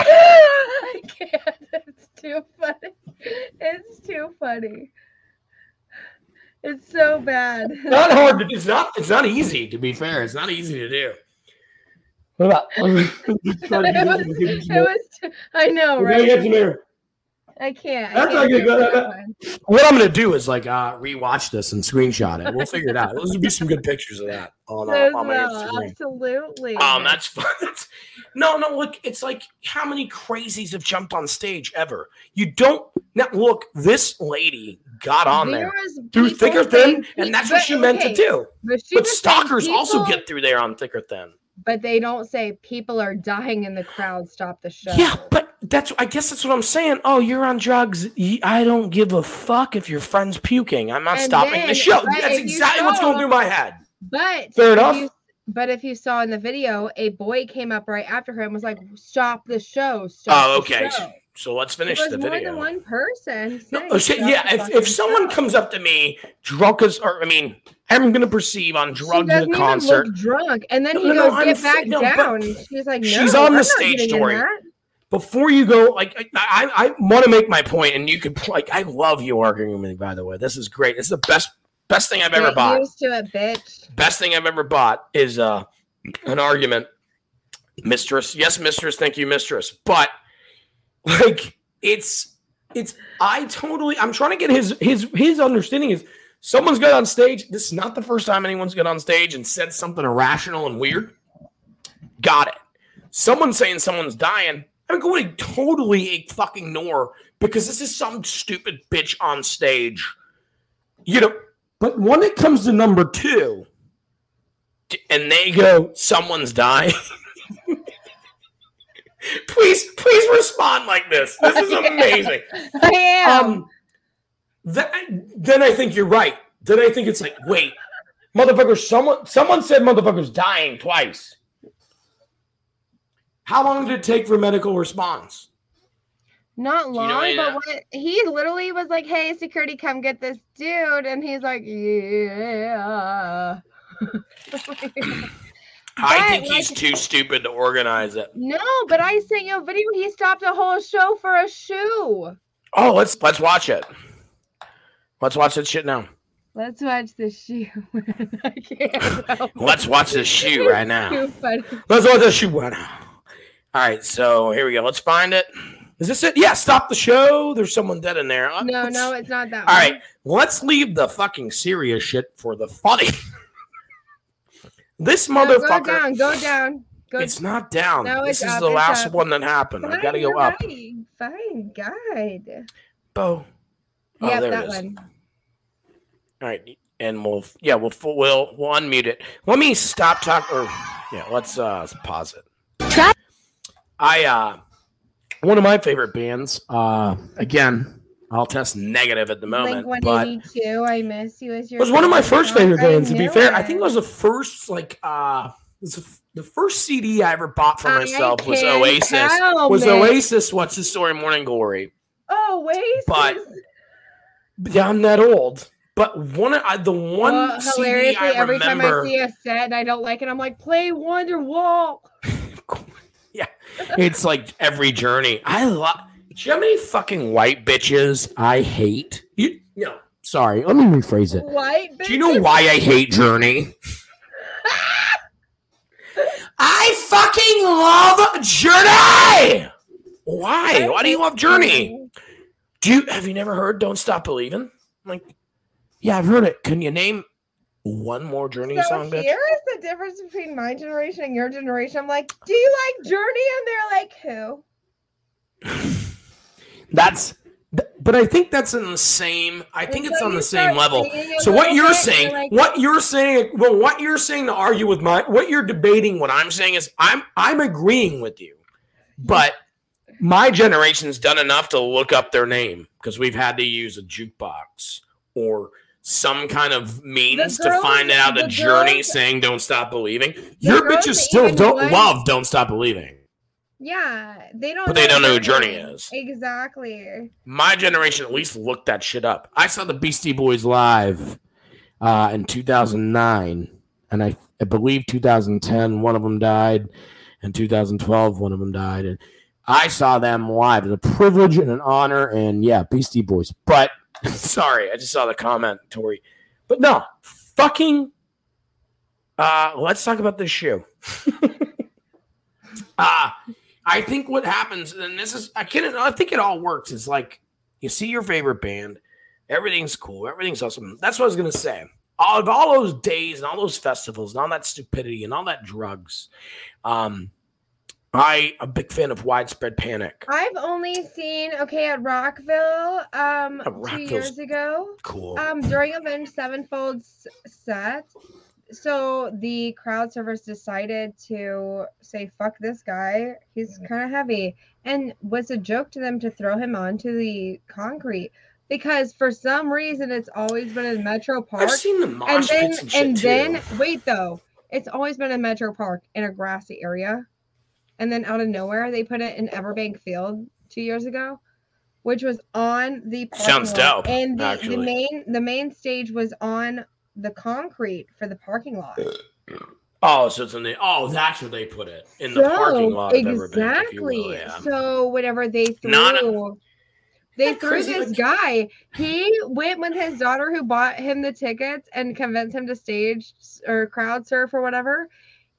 Speaker 3: I can't. It's too funny. It's too funny. It's so bad.
Speaker 1: Not hard. To, it's not. It's not easy. To be fair, it's not easy to do. What about?
Speaker 3: it was, it was too, I know, right? I can't. I
Speaker 1: That's
Speaker 3: can't
Speaker 1: not
Speaker 3: do
Speaker 1: gonna go-
Speaker 3: that
Speaker 1: that- What I'm gonna do is like uh rewatch this and screenshot it. We'll figure it out. Those would be some good pictures of that on, uh,
Speaker 3: Those
Speaker 1: on my
Speaker 3: will,
Speaker 1: Instagram.
Speaker 3: absolutely.
Speaker 1: Um, that's fun. That's, no, no. Look, it's like how many crazies have jumped on stage ever? You don't now. Look, this lady got on there
Speaker 3: was
Speaker 1: through
Speaker 3: people
Speaker 1: thick thin, and that's
Speaker 3: pe-
Speaker 1: what she
Speaker 3: but,
Speaker 1: meant to do.
Speaker 3: But,
Speaker 1: But
Speaker 3: was saying
Speaker 1: stalkers also get through there on thick or thin.
Speaker 3: But they don't say people are dying in the crowd. Stop the show.
Speaker 1: Yeah, but that's I guess that's what I'm saying. Oh, you're on drugs. I don't give a fuck if your friend's puking. I'm not
Speaker 3: And
Speaker 1: stopping
Speaker 3: then,
Speaker 1: the show. That's exactly what's going through my head.
Speaker 3: But
Speaker 1: Fair enough.
Speaker 3: you- but if you saw in the video, a boy came up right after her and was like, "Stop the show! Stop
Speaker 1: Oh, okay.
Speaker 3: show."
Speaker 1: So let's finish the
Speaker 3: more
Speaker 1: video.
Speaker 3: than one person.
Speaker 1: No, oh, shit, yeah. If, if someone
Speaker 3: show."
Speaker 1: comes up to me drunk as, or I mean, I'm gonna perceive on drugs at a concert.
Speaker 3: drunk, and then
Speaker 1: No,
Speaker 3: he
Speaker 1: no, no,
Speaker 3: goes,
Speaker 1: I'm
Speaker 3: "Get back
Speaker 1: no,
Speaker 3: down." She's like, "No,
Speaker 1: she's on
Speaker 3: I'm
Speaker 1: the stage
Speaker 3: getting in
Speaker 1: story.
Speaker 3: that."
Speaker 1: Before you go, like I, I, I want to make my point, and you could like, I love you arguing with me. By the way, this is great. It's the best, best thing I've ever
Speaker 3: Get
Speaker 1: bought.
Speaker 3: used to it, bitch.
Speaker 1: Best thing I've ever bought is uh an argument, mistress. Yes, mistress. Thank you, mistress. But like, it's it's. I totally. I'm trying to get his his his understanding is someone's got on stage. This is not the first time anyone's got on stage and said something irrational and weird. Got it. Someone's saying someone's dying. I'm going to totally fucking ignore because this is some stupid bitch on stage. You know, but when it comes to number two, and they go, someone's dying. please, please respond like this. This is amazing.
Speaker 3: I am.
Speaker 1: Um, that, then I think you're right. Then I think it's like, wait, motherfucker, someone someone said motherfucker's dying twice. How long did it take for medical response?
Speaker 3: Not long,
Speaker 1: any of
Speaker 3: but what he literally was like, "Hey, security, come get this dude," and he's like, "Yeah."
Speaker 1: I
Speaker 3: But,
Speaker 1: think he's
Speaker 3: like-
Speaker 1: too stupid to organize it.
Speaker 3: no, but I sent you a video. He stopped a whole show for a shoe.
Speaker 1: Oh, let's let's watch it. Let's watch that shit now.
Speaker 3: Let's watch the shoe. I can't. help
Speaker 1: Let's watch this shoe right now. Let's watch this shoe right now. All right, so here we go. Let's find it. Is this it? Yeah, stop the show. There's someone dead in there. Uh,
Speaker 3: No,
Speaker 1: let's-
Speaker 3: no, it's not that.
Speaker 1: All
Speaker 3: one.
Speaker 1: right, let's leave the fucking serious shit for the funny. this
Speaker 3: No, go
Speaker 1: motherfucker.
Speaker 3: down. Go down. Go.
Speaker 1: It's not down.
Speaker 3: No,
Speaker 1: this
Speaker 3: it's
Speaker 1: is
Speaker 3: up,
Speaker 1: the
Speaker 3: it's
Speaker 1: last
Speaker 3: up.
Speaker 1: one that happened. I
Speaker 3: Fine,
Speaker 1: gotta go
Speaker 3: you're
Speaker 1: up.
Speaker 3: right. Fine, guide.
Speaker 1: Bo. Oh,
Speaker 3: yep,
Speaker 1: there
Speaker 3: that
Speaker 1: it is.
Speaker 3: one.
Speaker 1: All right, and we'll yeah we'll we'll we'll unmute it. Let me stop talking. Or yeah, let's uh pause it. I uh one of my favorite bands. Uh, again, I'll test negative at the moment,
Speaker 3: 182. I miss you as
Speaker 1: it
Speaker 3: your.
Speaker 1: was one of my first favorite bands. To be fair, I think it
Speaker 3: it.
Speaker 1: was the first like uh, it the first CD I ever bought for myself was Oasis. Was
Speaker 3: man.
Speaker 1: Oasis? What's the story? Morning Glory.
Speaker 3: Oh, Oasis.
Speaker 1: But Yeah, I'm that old. But one, I, the one
Speaker 3: Well,
Speaker 1: CD I
Speaker 3: every time I see a set and I don't like it, I'm like, play Wonderwall.
Speaker 1: yeah, it's like every journey. I love. Do you know how many fucking white bitches I hate? You, no, sorry. Let me rephrase it.
Speaker 3: White. bitches?
Speaker 1: Do you know why I hate Journey? I fucking love Journey. Why? Why do you love Journey? Do you have you never heard "Don't Stop Believing"? I'm like, yeah, I've heard it. Can you name one more Journey
Speaker 3: So
Speaker 1: song, bitch?
Speaker 3: here is the difference between my generation and your generation. I'm like, do you like Journey? And they're like, who?
Speaker 1: That's but I think that's in the same. I think
Speaker 3: And
Speaker 1: it's
Speaker 3: so
Speaker 1: on the same level. So what you're saying,
Speaker 3: like,
Speaker 1: what you're saying, well, what you're saying to argue with my, what you're debating, what I'm saying is, I'm I'm agreeing with you, but my generation's done enough to look up their name because we've had to use a jukebox or some kind of means to find out a
Speaker 3: the
Speaker 1: journey
Speaker 3: girls-
Speaker 1: saying "Don't Stop Believing." Your bitches still don't love "Don't Stop Believing."
Speaker 3: Yeah, they don't.
Speaker 1: But they don't know who Journey is.
Speaker 3: Exactly.
Speaker 1: my generation at least looked that shit up. I saw the Beastie Boys live uh, in 2009, and I, I believe 2010 one of them died, and 2012 one of them died, and I saw them live. It's a privilege and an honor, and yeah, Beastie Boys. But sorry, I just saw the comment, Tori. But no, fucking. Uh, let's talk about this shoe. uh I think what happens, and this is I can't. I think it all works. It's like you see your favorite band, everything's cool, everything's awesome. That's what I was gonna say. All of all those days and all those festivals and all that stupidity and all that drugs. Um, I a big fan of widespread panic.
Speaker 3: I've only seen okay at Rockville um
Speaker 1: Oh,
Speaker 3: two years ago.
Speaker 1: Cool.
Speaker 3: Um, during Avenged Sevenfold's set, so the crowd servers decided to say "fuck this guy." He's kind of heavy, and was a joke to them to throw him onto the concrete because for some reason it's always been in Metro Park.
Speaker 1: I've seen the
Speaker 3: and
Speaker 1: mosh
Speaker 3: then
Speaker 1: pits and shit
Speaker 3: and
Speaker 1: too.
Speaker 3: then wait though, it's always been in Metro Park in a grassy area, and then out of nowhere they put it in Everbank Field two years ago, which was on the
Speaker 1: Sounds
Speaker 3: lot.
Speaker 1: dope,
Speaker 3: And the, the main the main stage was on the concrete for the parking lot.
Speaker 1: oh, so it's in the oh, that's where they put it in the parking lot. Of Everbank, if you will,
Speaker 3: exactly.
Speaker 1: yeah.
Speaker 3: So whatever they threw. They threw this
Speaker 1: like-
Speaker 3: guy. He went with his daughter who bought him the tickets and convinced him to stage or crowd surf or whatever.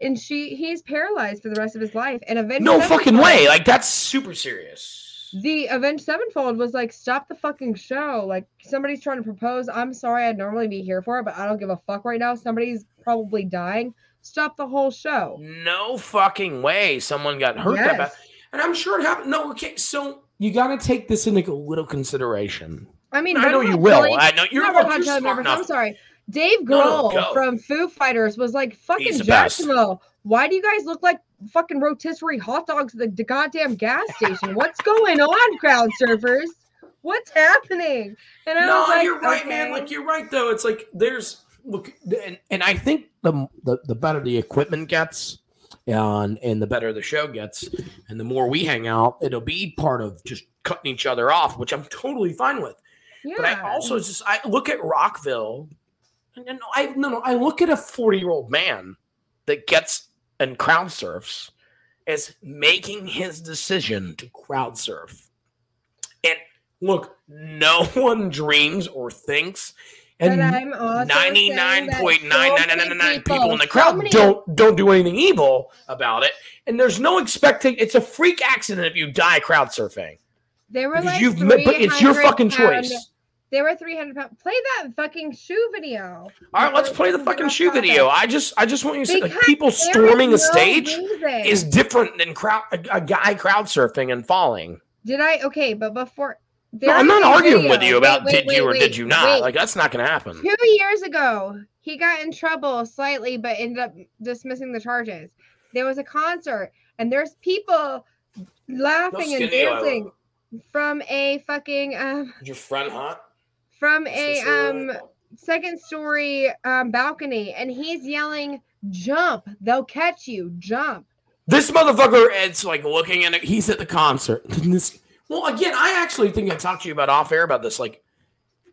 Speaker 3: And she he's paralyzed for the rest of his life. And Avenged
Speaker 1: no fucking way. Like that's super serious.
Speaker 3: The Avenged Sevenfold was like, stop the fucking show. Like somebody's trying to propose. I'm sorry, I'd normally be here for it, but I don't give a fuck right now. Somebody's probably dying. Stop the whole show.
Speaker 1: No fucking way. Someone got hurt that bad.
Speaker 3: Yes.
Speaker 1: And I'm sure it happened. No, okay. So you got to take this into a little consideration.
Speaker 3: I mean,
Speaker 1: I know you will. I know you're,
Speaker 3: not
Speaker 1: look,
Speaker 3: Red Hot
Speaker 1: you're smart
Speaker 3: Peppers, I'm sorry. Dave
Speaker 1: No, no,
Speaker 3: Grohl from Foo Fighters was like, fucking. Jacksonville. Why do you guys look like fucking rotisserie hot dogs at the, the goddamn gas station? What's going on, crowd surfers? What's happening? And I
Speaker 1: No,
Speaker 3: was like,
Speaker 1: you're right, man.
Speaker 3: okay.
Speaker 1: Like you're right, though. It's like there's look, and, and I think the, the the better the equipment gets, and and the better the show gets, and the more we hang out, it'll be part of just cutting each other off, which I'm totally fine with.
Speaker 3: yeah.
Speaker 1: But I also just I look at Rockville, and, I no no I look at a 40 year old man that gets and crowd surfs as making his decision to crowd surf. And look, no one dreams or thinks, and ninety nine point nine nine nine nine
Speaker 3: people-
Speaker 1: in the crowd
Speaker 3: many-
Speaker 1: don't don't do anything evil about it. And there's no expecting. It's a freak accident if you die crowd surfing
Speaker 3: They were
Speaker 1: because
Speaker 3: like,
Speaker 1: you've but it's your fucking choice.
Speaker 3: They were 300 pounds. Play that fucking shoe video.
Speaker 1: All right, let's play the fucking shoe
Speaker 3: off topic.
Speaker 1: video. I just, I just want you to see, like, people storming a
Speaker 3: no
Speaker 1: stage
Speaker 3: reason.
Speaker 1: is different than crowd, a, a guy crowd surfing and falling.
Speaker 3: Did I? Okay, but before.
Speaker 1: No, I'm not
Speaker 3: a
Speaker 1: arguing with you about
Speaker 3: Wait, wait,
Speaker 1: did you or
Speaker 3: wait,
Speaker 1: did you not.
Speaker 3: wait.
Speaker 1: Like that's not going to happen.
Speaker 3: Two years ago, he got in trouble slightly, but ended up dismissing the charges. There was a concert, and there's people laughing and dancing from a fucking um
Speaker 1: Is your friend hot?
Speaker 3: From a um second story um balcony, and he's yelling, "Jump! They'll catch you! Jump!"
Speaker 1: This motherfucker, it's like looking at it. He's at the concert. This, well, again, I actually think I talked to you about off air about this. Like,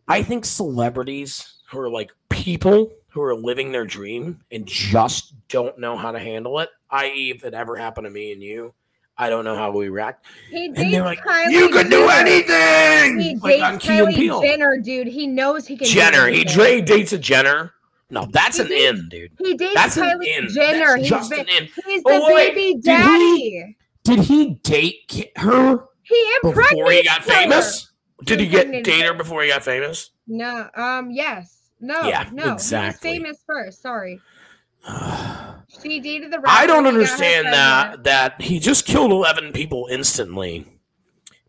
Speaker 1: I think celebrities who are like people who are living their dream and just don't know how to handle it, i.e., if it ever happened to me and you, I don't know how we react.
Speaker 3: He dates
Speaker 1: like,
Speaker 3: Kylie
Speaker 1: you can do anything!
Speaker 3: He
Speaker 1: like
Speaker 3: dates Kylie. Jenner, dude. He knows he can.
Speaker 1: Jenner. He. Dre dates a Jenner. No, that's
Speaker 3: He
Speaker 1: an
Speaker 3: dates-
Speaker 1: in, dude.
Speaker 3: He dates
Speaker 1: That's an
Speaker 3: Kylie
Speaker 1: in.
Speaker 3: Jenner.
Speaker 1: That's
Speaker 3: He's
Speaker 1: just
Speaker 3: been,
Speaker 1: an in.
Speaker 3: he's
Speaker 1: Oh,
Speaker 3: the
Speaker 1: wait,
Speaker 3: baby
Speaker 1: did
Speaker 3: daddy.
Speaker 1: Did he date her
Speaker 3: He
Speaker 1: before he got
Speaker 3: her.
Speaker 1: famous? Did he get
Speaker 3: impregnated
Speaker 1: date her before he got famous?
Speaker 3: No. Um. Yes. No.
Speaker 1: Yeah,
Speaker 3: No.
Speaker 1: exactly.
Speaker 3: He was famous first. Sorry.
Speaker 1: I
Speaker 3: She dated the. rapper
Speaker 1: don't
Speaker 3: who got her
Speaker 1: understand that that he just killed eleven people instantly,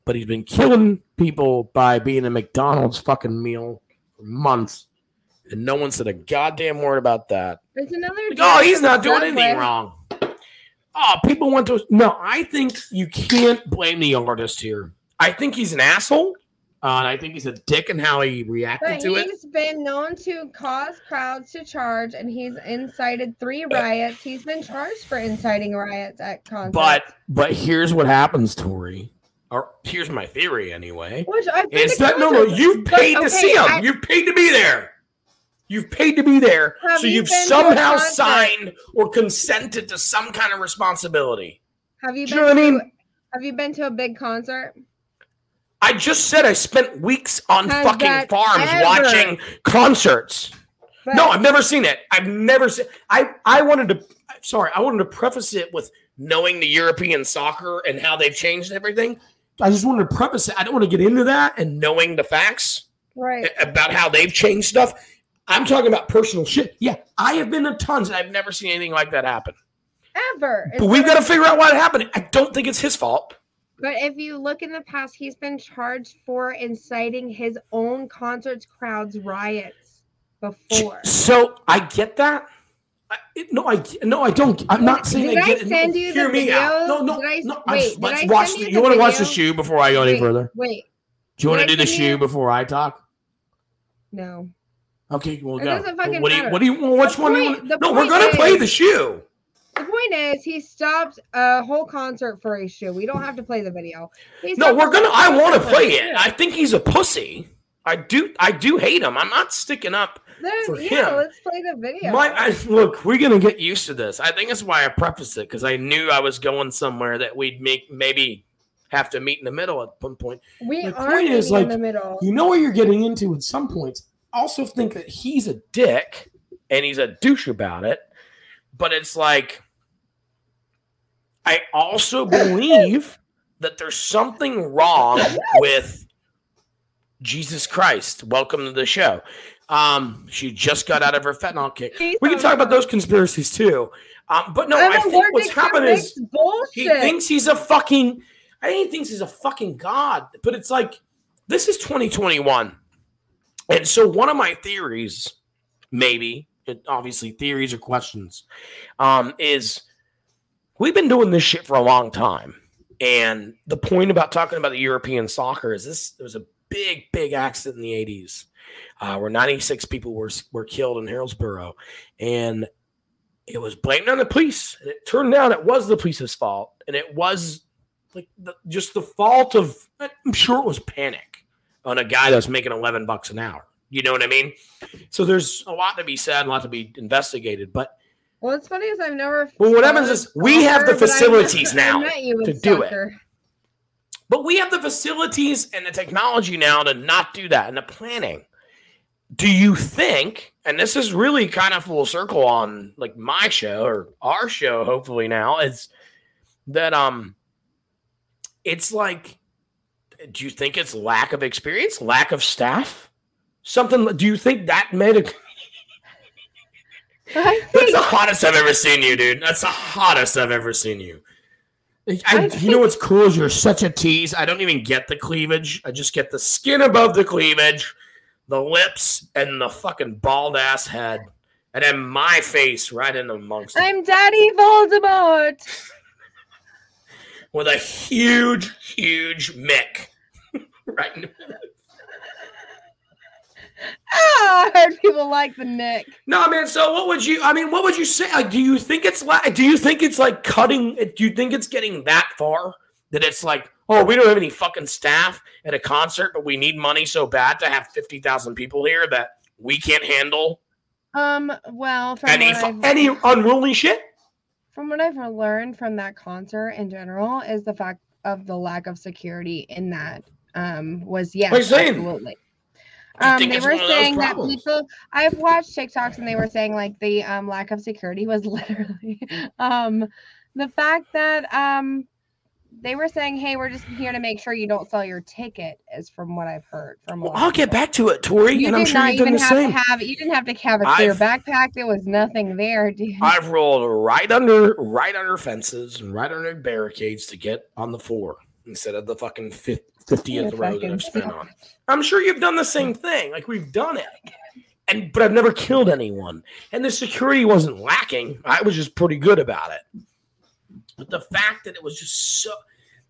Speaker 1: but he's been killing people by being a McDonald's fucking meal for months. And no one said a goddamn word about that.
Speaker 3: It's another.
Speaker 1: Like, oh, he's not doing anything wrong. Oh, people want to. No, I think you can't blame the artist here. I think he's an asshole. Uh, and I think he's a dick in how he reacted
Speaker 3: But
Speaker 1: to it.
Speaker 3: he's been known to cause crowds to charge, and he's incited three
Speaker 1: Uh,
Speaker 3: riots. He's been charged for inciting riots at concerts.
Speaker 1: But but here's what happens, Tori. Or here's my theory anyway.
Speaker 3: which I've been
Speaker 1: that no no? You've paid to see him.
Speaker 3: I-
Speaker 1: You've paid to be there. You've paid to be there. So
Speaker 3: you
Speaker 1: you've somehow signed or consented to some kind of responsibility.
Speaker 3: have you
Speaker 1: Do
Speaker 3: been
Speaker 1: you know what I mean?
Speaker 3: Have you been to a big concert?
Speaker 1: I just said I spent weeks on
Speaker 3: Has
Speaker 1: fucking farms
Speaker 3: ever-
Speaker 1: watching concerts.
Speaker 3: But
Speaker 1: No, I've never seen it. I've never seen. I I wanted to. Sorry, I wanted to preface it with knowing the European soccer and how they've changed everything. I just wanted to preface it. I don't want to get into that and knowing the facts
Speaker 3: right.
Speaker 1: about how they've changed stuff. I'm talking about personal shit. Yeah, I have been to tons and I've never seen anything like that happen.
Speaker 3: Ever.
Speaker 1: But we've got to figure out why it happened. I don't think it's his fault.
Speaker 3: But if you look in the past, he's been charged for inciting his own concerts, crowds, riots before.
Speaker 1: So I get that. I, no, I no, I don't. I'm not saying
Speaker 3: Did
Speaker 1: I
Speaker 3: I
Speaker 1: get it. No,
Speaker 3: you
Speaker 1: hear
Speaker 3: the
Speaker 1: me out. No, no,
Speaker 3: Did I-
Speaker 1: no.
Speaker 3: wait,
Speaker 1: let's
Speaker 3: did
Speaker 1: let's
Speaker 3: I
Speaker 1: watch.
Speaker 3: send
Speaker 1: The,
Speaker 3: you
Speaker 1: you want to watch the shoe before I go any further?
Speaker 3: Wait,
Speaker 1: Do you want to do the shoe before I talk?
Speaker 3: no.
Speaker 1: Okay, well
Speaker 3: It
Speaker 1: go.
Speaker 3: doesn't fucking
Speaker 1: what do you?
Speaker 3: matter.
Speaker 1: What do you? Well, which
Speaker 3: The
Speaker 1: one? do you want? No, we're gonna play the shoe.
Speaker 3: The point is, he stopped a whole concert for a shoe. We don't have to play the video.
Speaker 1: No, we're gonna. I want to play it. I think he's a pussy. I do. I do hate him. I'm not sticking up.
Speaker 3: Then,
Speaker 1: for
Speaker 3: yeah,
Speaker 1: him.
Speaker 3: let's play the video.
Speaker 1: My I, look, we're gonna get used to this. I think that's why I prefaced it because I knew I was going somewhere that we'd make maybe have to meet in the middle at one point.
Speaker 3: we
Speaker 1: the
Speaker 3: are
Speaker 1: point is, like,
Speaker 3: in the middle.
Speaker 1: You know what you're getting into at some points. Also think that he's a dick and he's a douche about it, but it's like I also believe that there's something wrong with Jesus Christ. Welcome to the show. Um, she just got out of her fentanyl kick. We can talk about those conspiracies too. Um, but no, I think what's happened is
Speaker 3: bullshit.
Speaker 1: he thinks he's a fucking. I think he thinks he's a fucking god. But it's like this is 2021, and so one of my theories, maybe, it, obviously theories or questions, um, is we've been doing this shit for a long time, and the point about talking about the European soccer is this: there was a big, big accident in the 80s. Uh, where 96 people were were killed in Hillsborough, and it was blamed on the police. And it turned out it was the police's fault, and it was like the, just the fault of. I'm sure it was panic on a guy that's making 11 bucks an hour. You know what I mean? So there's a lot to be said, a lot to be investigated. But
Speaker 3: Well, what's funny is I've never.
Speaker 1: Well, what happens is we have the
Speaker 3: soccer, but I
Speaker 1: facilities now to do it. but we have the facilities and the technology now to not do that and the planning. Do you think? And this is really kind of full circle on like my show or our show, hopefully now is that um, it's like, do you think it's lack of experience, lack of staff, something? Do you think that made a That's the hottest I've ever seen you, dude. That's the hottest I've ever seen you. I,
Speaker 3: I
Speaker 1: you know what's cool is you're such a tease. I don't even get the cleavage. I just get the skin above the cleavage, the lips, and the fucking bald ass head, and then my face right in amongst it
Speaker 3: I'm Daddy Voldemort.
Speaker 1: with a huge, huge mick. right. in-
Speaker 3: Ah, I heard people like the Nick.
Speaker 1: No, man. So, what would you? I mean, what would you say? Like, do you think it's like? Do you think it's like cutting? Do you think it's getting that far that it's like, oh, we don't have any fucking staff at a concert, but we need money so bad to have fifty thousand people here that we can't handle
Speaker 3: Um, well, from
Speaker 1: any
Speaker 3: what,
Speaker 1: fu-
Speaker 3: I've,
Speaker 1: any unruly shit?
Speaker 3: from what I've learned from that concert in general is the fact of the lack of security in that um was
Speaker 1: are you saying?
Speaker 3: Absolutely.
Speaker 1: Do you
Speaker 3: Um, they were
Speaker 1: one of those
Speaker 3: saying that people. I've watched TikToks and they were saying like the um, lack of security was literally um, the fact that um, they were saying, "Hey, we're just here to make sure you don't sell your ticket." Is from what I've heard from.
Speaker 1: Well, I'll get back to it, Tori,
Speaker 3: You
Speaker 1: and I'm
Speaker 3: did
Speaker 1: sure
Speaker 3: not
Speaker 1: you've done
Speaker 3: even
Speaker 1: the
Speaker 3: have
Speaker 1: same.
Speaker 3: to have. You didn't have to have a clear
Speaker 1: I've-
Speaker 3: backpack. There was nothing there, dude.
Speaker 1: I've rolled right under, right under fences and right under barricades to get on the floor instead of the fucking fifth, 50
Speaker 3: You're
Speaker 1: of that I've spent on. I'm sure you've done the same thing. Like we've done it. And but I've never killed anyone. And the security wasn't lacking. I was just pretty good about it. But the fact that it was just so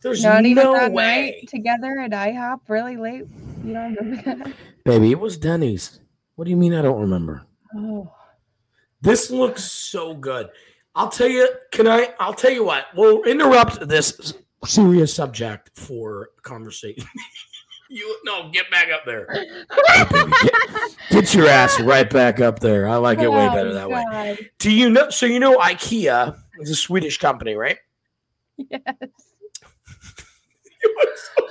Speaker 1: there's
Speaker 3: Not even
Speaker 1: no
Speaker 3: that
Speaker 1: way.
Speaker 3: night together at IHOP really late. You don't remember that?
Speaker 1: Baby, it was Denny's. What do you mean I don't remember?
Speaker 3: Oh,
Speaker 1: This looks so good. I'll tell you, can I? I'll tell you what. We'll interrupt this serious subject for conversation. you no, get back up there. Baby, get, get your ass right back up there. I like it way
Speaker 3: Oh,
Speaker 1: better that way. Do you know? So you know, IKEA is a Swedish company, right?
Speaker 3: Yes.
Speaker 1: It was so,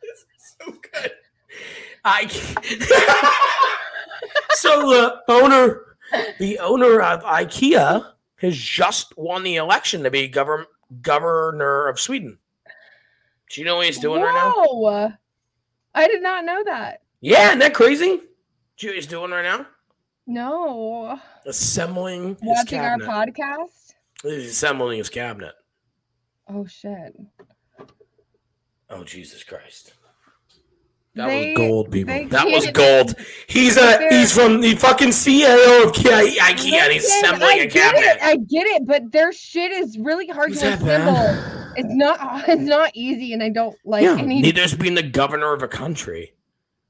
Speaker 1: this is so good. I so the owner, the owner of IKEA, has just won the election to be govern, governor of Sweden. Do you know what he's doing right now?
Speaker 3: Whoa. I did not know that.
Speaker 1: Yeah, isn't that crazy? Do you know what he's doing right now?
Speaker 3: No.
Speaker 1: Assembling his
Speaker 3: Watching our podcast.
Speaker 1: He's assembling his cabinet.
Speaker 3: Oh shit.
Speaker 1: Oh Jesus Christ! That
Speaker 3: They-
Speaker 1: was gold, people. That was gold. He's a he's from the fucking CEO of Ikea, IKEA and he's assembling
Speaker 3: I
Speaker 1: a cabinet.
Speaker 3: It, I get it, but their shit is really hard
Speaker 1: Is
Speaker 3: to assemble.
Speaker 1: bad?
Speaker 3: It's not. It's not easy, and I don't like
Speaker 1: yeah,
Speaker 3: any.
Speaker 1: neither's being the governor of a country.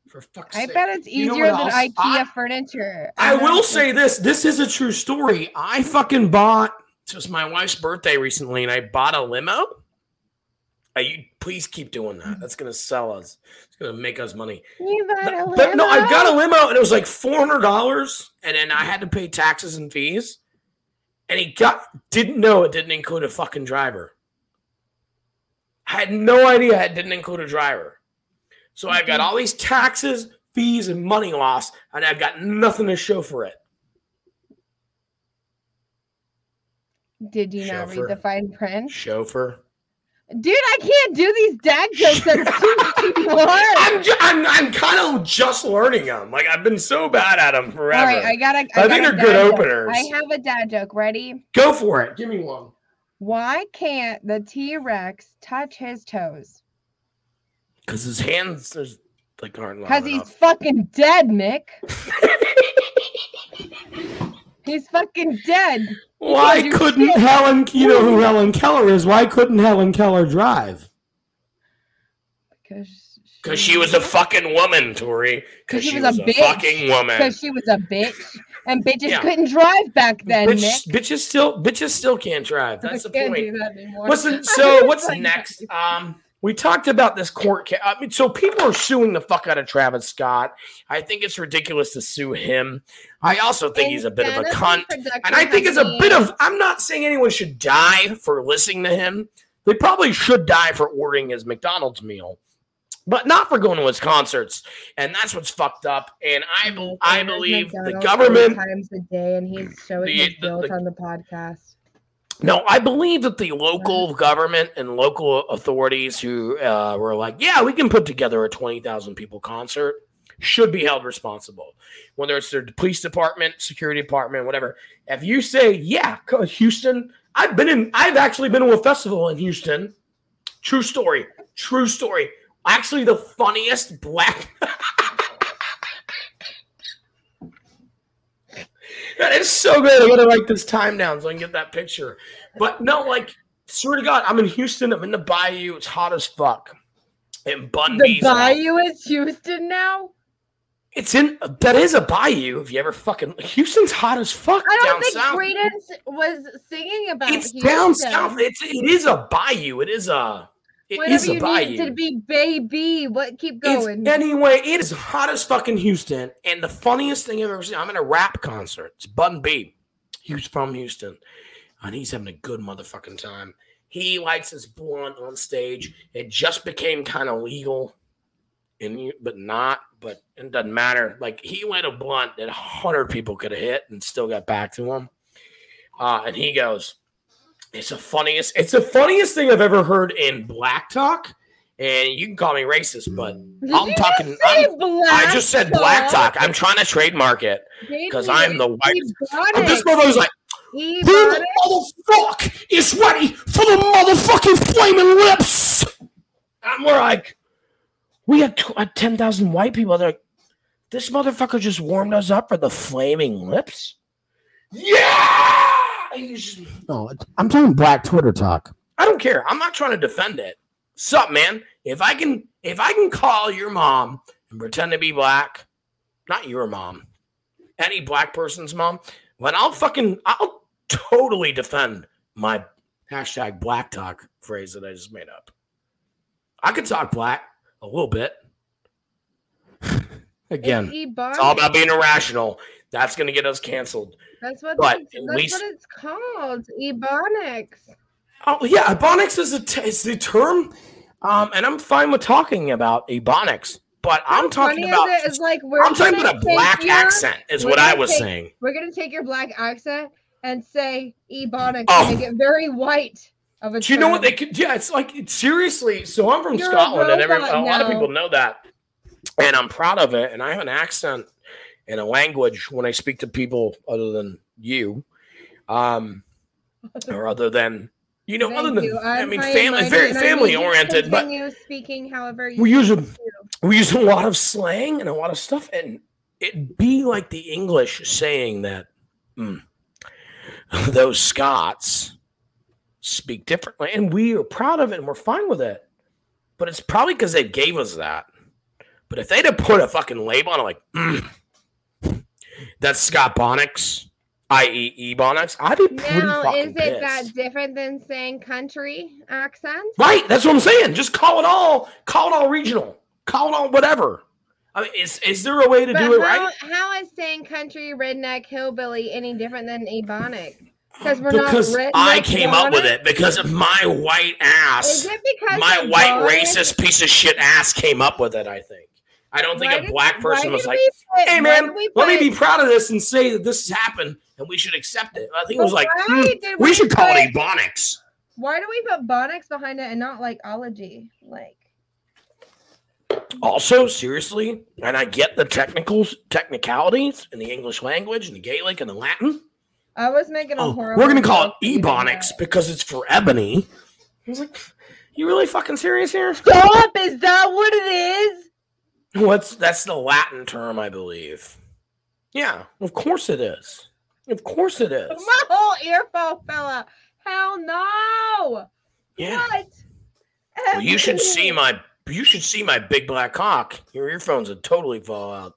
Speaker 1: For fuck's sake.
Speaker 3: I bet it's
Speaker 1: You know
Speaker 3: easier than? IKEA
Speaker 1: I-
Speaker 3: furniture.
Speaker 1: I
Speaker 3: I'm
Speaker 1: will say this. This is a true story. I fucking bought. It was my wife's birthday recently, and I bought a limo. You please keep doing that. That's gonna sell us. It's gonna make us money.
Speaker 3: You got a
Speaker 1: But no, I got a
Speaker 3: limo?
Speaker 1: limo, and it was like four hundred dollars, and then I had to pay taxes and fees. And he got didn't know it didn't include a fucking driver. I had no idea it didn't include a driver. So I've got mm-hmm. all these taxes, fees, and money loss, and I've got nothing to show for it.
Speaker 3: Did you not read the fine print?
Speaker 1: Chauffeur.
Speaker 3: Dude, I can't do these dad jokes. That's too too hard.
Speaker 1: I'm, ju- I'm, I'm kind of just learning them. Like I've been so bad at them forever.
Speaker 3: All right, I got a.
Speaker 1: I
Speaker 3: got
Speaker 1: think they're good
Speaker 3: joke.
Speaker 1: openers.
Speaker 3: I have a dad joke. Ready?
Speaker 1: Go for it. Give me one.
Speaker 3: Why can't the T Rex touch his toes?
Speaker 1: Because his hands are like aren't long
Speaker 3: Because he's fucking dead, Mick. He's fucking dead.
Speaker 1: Why couldn't
Speaker 3: shit.
Speaker 1: Helen? You know who Helen Keller is? Why couldn't Helen Keller drive?
Speaker 3: Because
Speaker 1: Because she was a fucking woman, Tori. Because she, was, a,
Speaker 3: bitch.
Speaker 1: fucking woman.
Speaker 3: Because she was a bitch, and bitches
Speaker 1: Yeah.
Speaker 3: couldn't drive back then,
Speaker 1: Bitch,
Speaker 3: Mick.
Speaker 1: bitches still bitches still can't drive. That's the
Speaker 3: I can't
Speaker 1: point.
Speaker 3: do that anymore.
Speaker 1: Listen, so what's
Speaker 3: Like-
Speaker 1: next? Um, we talked about this court case. I mean, so people are suing the fuck out of Travis Scott. I think it's ridiculous to sue him. I also think he's a bit of a cunt. And I think it's a bit of. I'm not saying anyone should die for listening to him. They probably should die for ordering his McDonald's meal, but not for going to his concerts. And that's what's fucked up. And I, I believe the government.
Speaker 3: times a day, and he's showing
Speaker 1: The-
Speaker 3: his guilt on the podcast.
Speaker 1: No, I believe that the local government and local authorities who uh, were like, yeah, we can put together a 20,000 people concert should be held responsible. Whether it's their police department, security department, whatever. If you say, yeah, Houston, I've been in, I've actually been to a festival in Houston. True story. True story. Actually, the funniest black. that is so good. I gotta write this time down so I can get that picture. But no, like, swear to God, I'm in Houston. I'm in the bayou. It's hot as fuck. And Bun
Speaker 3: The
Speaker 1: B's out.
Speaker 3: Bayou is Houston now.
Speaker 1: It's in that is a bayou. If you ever fucking Houston's hot as fuck
Speaker 3: I don't
Speaker 1: down
Speaker 3: think
Speaker 1: south.
Speaker 3: Creedence was singing about
Speaker 1: it's
Speaker 3: Houston.
Speaker 1: down south. It's it is a bayou. It is a it
Speaker 3: Whatever
Speaker 1: is a
Speaker 3: you
Speaker 1: bayou.
Speaker 3: to be, baby. What? Keep
Speaker 1: It's-
Speaker 3: going.
Speaker 1: anyway, it is hot as fucking Houston. And the funniest thing I've ever seen, I'm in a rap concert. It's Bun B. He's from Houston. And he's having a good motherfucking time. He lights his blunt on stage. It just became kind of legal. And but not, but it doesn't matter. Like he went a blunt that hundred people could have hit and still got back to him. Uh, and he goes, It's the funniest, it's the funniest thing I've ever heard in black talk. And you can call me racist, but
Speaker 3: Did
Speaker 1: I'm talking- I'm- I just said black talk. I'm trying to trademark it because I'm the whitest. And this motherfucker's like, who the motherfuck is ready for the motherfucking flaming lips? I'm more like, We had uh, 10,000 white people. They're like, this motherfucker just warmed us up for the flaming lips. Yeah! He's just- no, I'm talking black Twitter talk. I don't care. I'm not trying to defend it. Sup, man? If I can, if I can call your mom and pretend to be black, not your mom, any black person's mom, then I'll fucking, I'll totally defend my hashtag black talk phrase that I just made up. I could talk black a little bit. Again,
Speaker 3: It's
Speaker 1: it's all about being irrational. That's going to get us canceled.
Speaker 3: That's what
Speaker 1: but
Speaker 3: that's, that's
Speaker 1: least-
Speaker 3: what it's called. Ebonics.
Speaker 1: Oh yeah, ebonics is a t- is the term, um, and I'm fine with talking about ebonics. But I'm talking about
Speaker 3: it? Is like we're
Speaker 1: I'm talking about a black
Speaker 3: your-
Speaker 1: accent. Is what I was
Speaker 3: take-
Speaker 1: saying.
Speaker 3: We're gonna take your black accent and say Ebonics
Speaker 1: Oh.
Speaker 3: and make it very white of a
Speaker 1: Do you know what they could? Yeah, it's like it's seriously. So I'm from
Speaker 3: You're
Speaker 1: Scotland, and every, a lot of people know that, and I'm proud of it. And I have an accent and a language when I speak to people other than you, um, or other than you know,
Speaker 3: Thank
Speaker 1: other than
Speaker 3: you.
Speaker 1: I mean, family, very
Speaker 3: and I need
Speaker 1: family oriented, but
Speaker 3: speaking however you
Speaker 1: we use a we use a lot of slang and a lot of stuff, and it'd be like the English saying that mm, those Scots speak differently, and we are proud of it and we're fine with it. But it's probably because they gave us that. But if they'd have put a fucking label on it, like mm, that's Scott Bonics, i.e. Ebonics, I'd be pretty
Speaker 3: Now,
Speaker 1: fucking
Speaker 3: is it
Speaker 1: pissed.
Speaker 3: that different than saying country accent?
Speaker 1: Right, that's what I'm saying. Just call it all, call it all regional, call it all whatever. I mean, is is there a way to
Speaker 3: But
Speaker 1: do it
Speaker 3: how,
Speaker 1: right?
Speaker 3: how is saying country, redneck, hillbilly any different than Ebonic? Because we're
Speaker 1: Because
Speaker 3: not redneck,
Speaker 1: I came up with it because of my white ass.
Speaker 3: Is it because
Speaker 1: My white racist piece of shit ass came up with it. I think. I don't think
Speaker 3: Why
Speaker 1: a
Speaker 3: did-
Speaker 1: black person was like,
Speaker 3: put-
Speaker 1: "Hey man,
Speaker 3: we
Speaker 1: let me be proud of this and say that this has happened and we should accept it." I think it was like, "Hmm, we
Speaker 3: we
Speaker 1: should call it Ebonics.
Speaker 3: Why do we put Bonics behind it and not like ology? Like
Speaker 1: Also, seriously, and I get the technicals, technicalities in the English language and the Gaelic and the Latin.
Speaker 3: I was making a
Speaker 1: Oh,
Speaker 3: horrible.
Speaker 1: we're gonna call it
Speaker 3: joke that you did
Speaker 1: Ebonics because it's for ebony. I was like, "You really fucking serious here?"
Speaker 3: Stop! Is that what it is?
Speaker 1: What's that's the Latin term, I believe. Yeah, of course it is. Of course it is.
Speaker 3: My whole earphone fell out. Hell no!
Speaker 1: Yeah.
Speaker 3: What?
Speaker 1: Well, you should see my you should see my big black cock. Your earphones would totally fall out.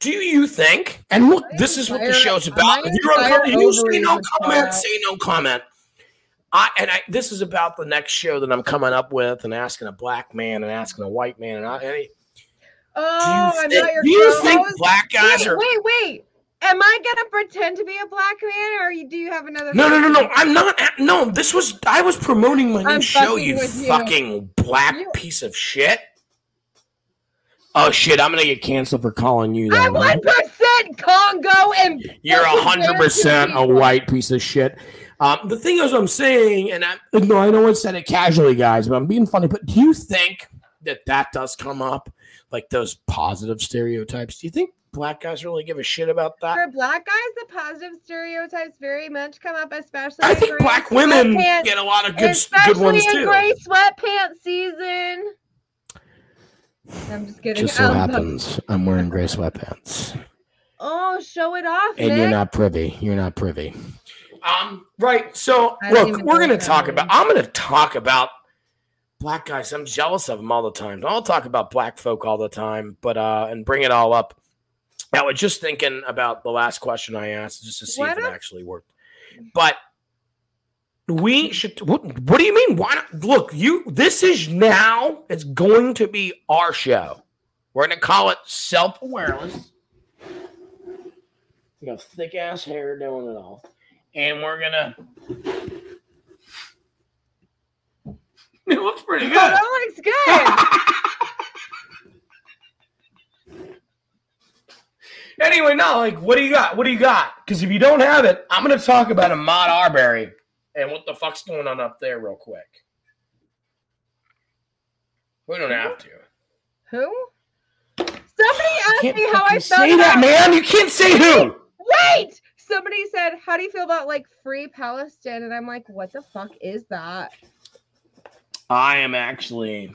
Speaker 1: Do you think? And look, this is what the show's about.
Speaker 3: my
Speaker 1: You're uncomfortable. You say no comment. Say no comment. I and I. This is about the next show that I'm coming up with, and asking a black man and asking a white man. And I, and I-
Speaker 3: Oh,
Speaker 1: do you
Speaker 3: I'm
Speaker 1: think,
Speaker 3: not your
Speaker 1: do you
Speaker 3: co-host.
Speaker 1: think black guys
Speaker 3: wait,
Speaker 1: are?
Speaker 3: wait, wait. Am I gonna pretend to be a black man, or do you have another?
Speaker 1: No, no, no, no. I'm not. No, this was. I was promoting my new
Speaker 3: I'm
Speaker 1: show. You
Speaker 3: with you.
Speaker 1: fucking black
Speaker 3: You-
Speaker 1: piece of shit. Oh shit! I'm gonna get canceled for calling you that.
Speaker 3: I'm one percent Congo and
Speaker 1: You're a hundred percent a white piece of shit. Um, the thing is, I'm saying, and I no, I know I said it casually, guys, but I'm being funny. But do you think that that does come up, like those positive stereotypes? Do you think black guys really give a shit about that?
Speaker 3: For black guys, the positive stereotypes very much come up, especially.
Speaker 1: I think black women
Speaker 3: sweatpants,
Speaker 1: get a lot of good,
Speaker 3: especially
Speaker 1: good ones
Speaker 3: in
Speaker 1: too.
Speaker 3: gray sweatpants season. I'm just kidding.
Speaker 1: Just so
Speaker 3: Um,
Speaker 1: happens, I'm wearing gray sweatpants.
Speaker 3: Oh, show it off,
Speaker 1: and
Speaker 3: Nick.
Speaker 1: you're not privy. You're not privy. Um, right. So look, we're gonna talk about. I'm gonna talk about black guys. I'm jealous of them all the time. I'll talk about black folk all the time, but uh, and bring it all up. I was just thinking about the last question I asked, just to see
Speaker 3: What
Speaker 1: if it actually worked. But we should. What, what do you mean? Why not? Look, you. This is now. It's going to be our show. We're gonna call it self awareness. You got thick ass hair doing it all. And we're gonna It looks pretty
Speaker 3: Oh,
Speaker 1: good.
Speaker 3: that looks good.
Speaker 1: anyway, now, like what do you got? What do you got? Because if you don't have it, I'm gonna talk about Ahmaud Arbery and what the fuck's going on up there real quick. We don't have to.
Speaker 3: Who? Somebody asked me how I
Speaker 1: fucking
Speaker 3: felt
Speaker 1: say
Speaker 3: about.
Speaker 1: that, man. You can't say who.
Speaker 3: Wait! Somebody said, "How do you feel about like free Palestine?" And I'm like, "What the fuck is that?"
Speaker 1: I am actually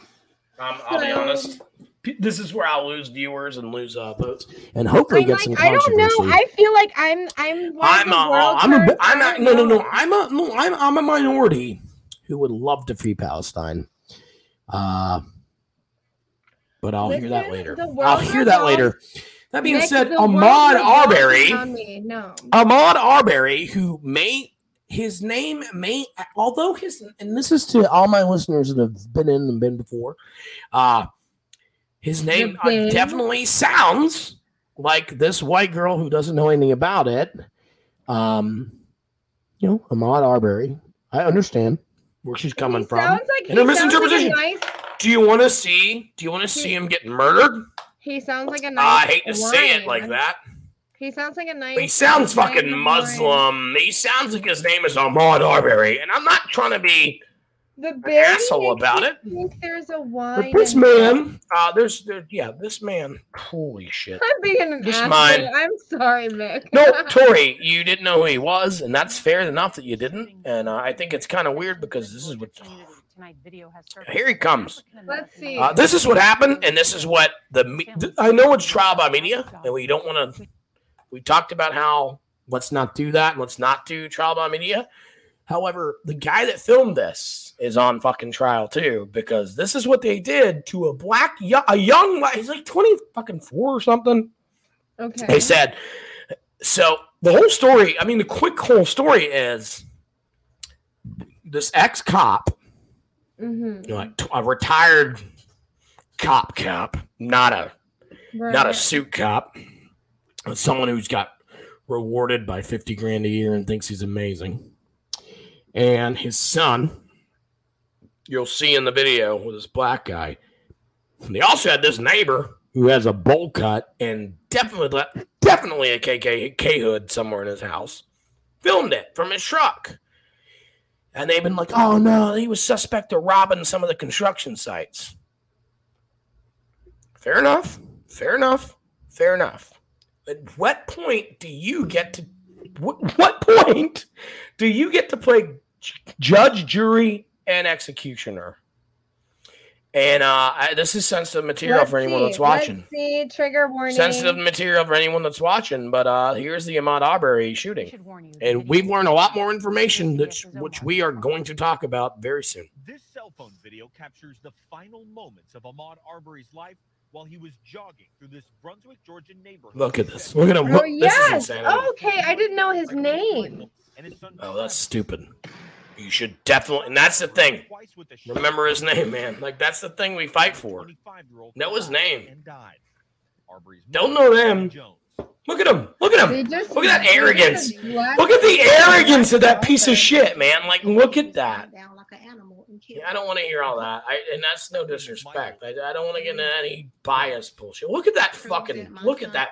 Speaker 1: Um, I'll be
Speaker 3: So-
Speaker 1: honest. P- This is where I'll lose viewers and lose uh, votes, and hopefully
Speaker 3: I'm
Speaker 1: get
Speaker 3: like,
Speaker 1: some
Speaker 3: I don't know. I feel like I'm I'm one
Speaker 1: I'm
Speaker 3: the
Speaker 1: a,
Speaker 3: world's
Speaker 1: I'm a,
Speaker 3: first-
Speaker 1: I'm not, no, no, no. I'm a, no, I'm, I'm a minority who would love to free Palestine. Uh, but I'll hear that
Speaker 3: Listen,
Speaker 1: later.
Speaker 3: the
Speaker 1: I'll hear that
Speaker 3: revolves-
Speaker 1: later. That being said,
Speaker 3: Ahmaud
Speaker 1: Arbery.
Speaker 3: No.
Speaker 1: Ahmaud Arbery, who may his name may, although his and this is to all my listeners that have been in and been before, uh, his name uh, definitely sounds like this white girl who doesn't know anything about it. Um, you know, Ahmaud Arbery. I understand where she's coming
Speaker 3: He
Speaker 1: from.
Speaker 3: Sounds like
Speaker 1: And a
Speaker 3: he sounds like
Speaker 1: misinterpretation.
Speaker 3: nice.
Speaker 1: Do you want to see? Do you want to see him get murdered?
Speaker 3: He sounds like a
Speaker 1: Uh,
Speaker 3: nice.
Speaker 1: I hate to say it like that.
Speaker 3: He sounds like a nice.
Speaker 1: He sounds fucking
Speaker 3: wine.
Speaker 1: Muslim. He sounds like his name is Ahmaud Arbery, and I'm not trying to be
Speaker 3: The berry
Speaker 1: asshole about it.
Speaker 3: Think there's a
Speaker 1: But this man, uh, there's, there, yeah, this man. Holy shit!
Speaker 3: I'm being an
Speaker 1: This
Speaker 3: asshole.
Speaker 1: mine.
Speaker 3: I'm sorry, Mick.
Speaker 1: No, Tori, you didn't know who he was, and that's fair enough that you didn't. And uh, I think it's kind of weird because this is what. Here he comes.
Speaker 3: Let's see.
Speaker 1: Uh, this is what happened, and this is what the. me- I know it's trial by media, and we don't want to. We talked about how let's not do that, and let's not do trial by media. However, the guy that filmed this is on fucking trial too, because this is what they did to a black, a young, he's like twenty fucking four or something.
Speaker 3: okay.
Speaker 1: They said, so the whole story, I mean, the quick whole story is this ex cop,
Speaker 3: hmm
Speaker 1: know, like a retired cop cop, not a not a suit cop, someone who's got rewarded by 50 grand a year and thinks he's amazing. And his son, you'll see in the video with this black guy. And they also had this neighbor who has a bowl cut and definitely definitely a KKK hood somewhere in his house. Filmed it from his truck. And they've been like, oh no, he was suspect of robbing some of the construction sites. Fair enough. Fair enough. Fair enough. At what point do you get to what, what point do you get to play judge, jury, and executioner? And uh, I, this is sensitive material
Speaker 3: Let's
Speaker 1: for anyone
Speaker 3: see.
Speaker 1: that's watching.
Speaker 3: Let's see. Trigger warning.
Speaker 1: Sensitive material for anyone that's watching. But uh, here's the Ahmaud Arbery shooting, and we've learned a lot more information that which we are going to talk about very soon.
Speaker 5: This cell phone video captures the final moments of Ahmaud Arbery's life while he was jogging through this Brunswick, Georgia neighborhood.
Speaker 1: Look at this. Look at him.
Speaker 3: Oh
Speaker 1: Look, this is
Speaker 3: yes. Okay, I didn't know his name.
Speaker 5: And his oh, son
Speaker 1: Oh, that's stupid. You should definitely, and that's the thing.
Speaker 5: Twice with a
Speaker 1: Remember his name, man. Like that's the thing we fight for. Know his name.
Speaker 5: and died. Arbery's
Speaker 1: Don't know them. Look at him. Look at him. Look at that arrogance. Look at the arrogance of that piece of shit, man. Like, look at that.
Speaker 6: Down like an animal and
Speaker 1: Yeah, I don't want to hear all that. I, and that's no disrespect. I, I don't want to get into any bias bullshit. Look at that fucking. Look at that.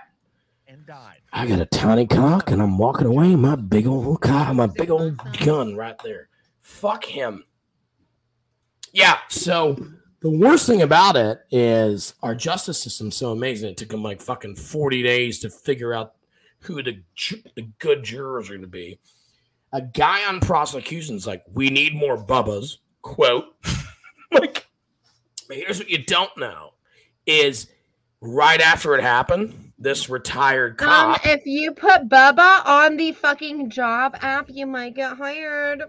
Speaker 5: and died.
Speaker 1: I got a tiny cock, and I'm walking away. My big old cock, my big old gun right there. Fuck him. Yeah. So the worst thing about it is our justice system's so amazing. It took them like fucking forty days to figure out who the the good jurors are going to be. A guy on prosecution's like, "We need more bubbas." Quote. like, here's what you don't know: is right after it happened, this retired
Speaker 3: Um,
Speaker 1: cop.
Speaker 3: if you put Bubba on the fucking job app, you might get hired.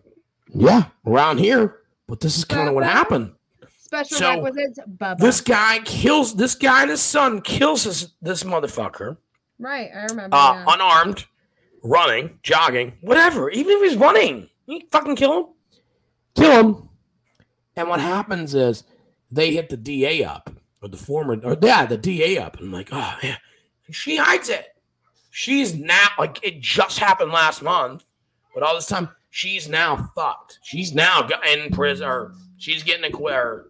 Speaker 1: Yeah, around here. But this is kind of what happened.
Speaker 3: Special
Speaker 1: So,
Speaker 3: requisites, Bubba.
Speaker 1: This guy kills this guy and his son kills his, this motherfucker,
Speaker 3: right, I remember.
Speaker 1: uh,
Speaker 3: yeah.
Speaker 1: unarmed, running, jogging, whatever. Even if he's running, you fucking kill him. Kill him. And what happens is they hit the DA up, or the former, or yeah, the DA up. And I'm like, oh yeah. And she hides it. She's now like it just happened last month, but all this time she's now fucked. She's now in prison, or she's getting acquitted,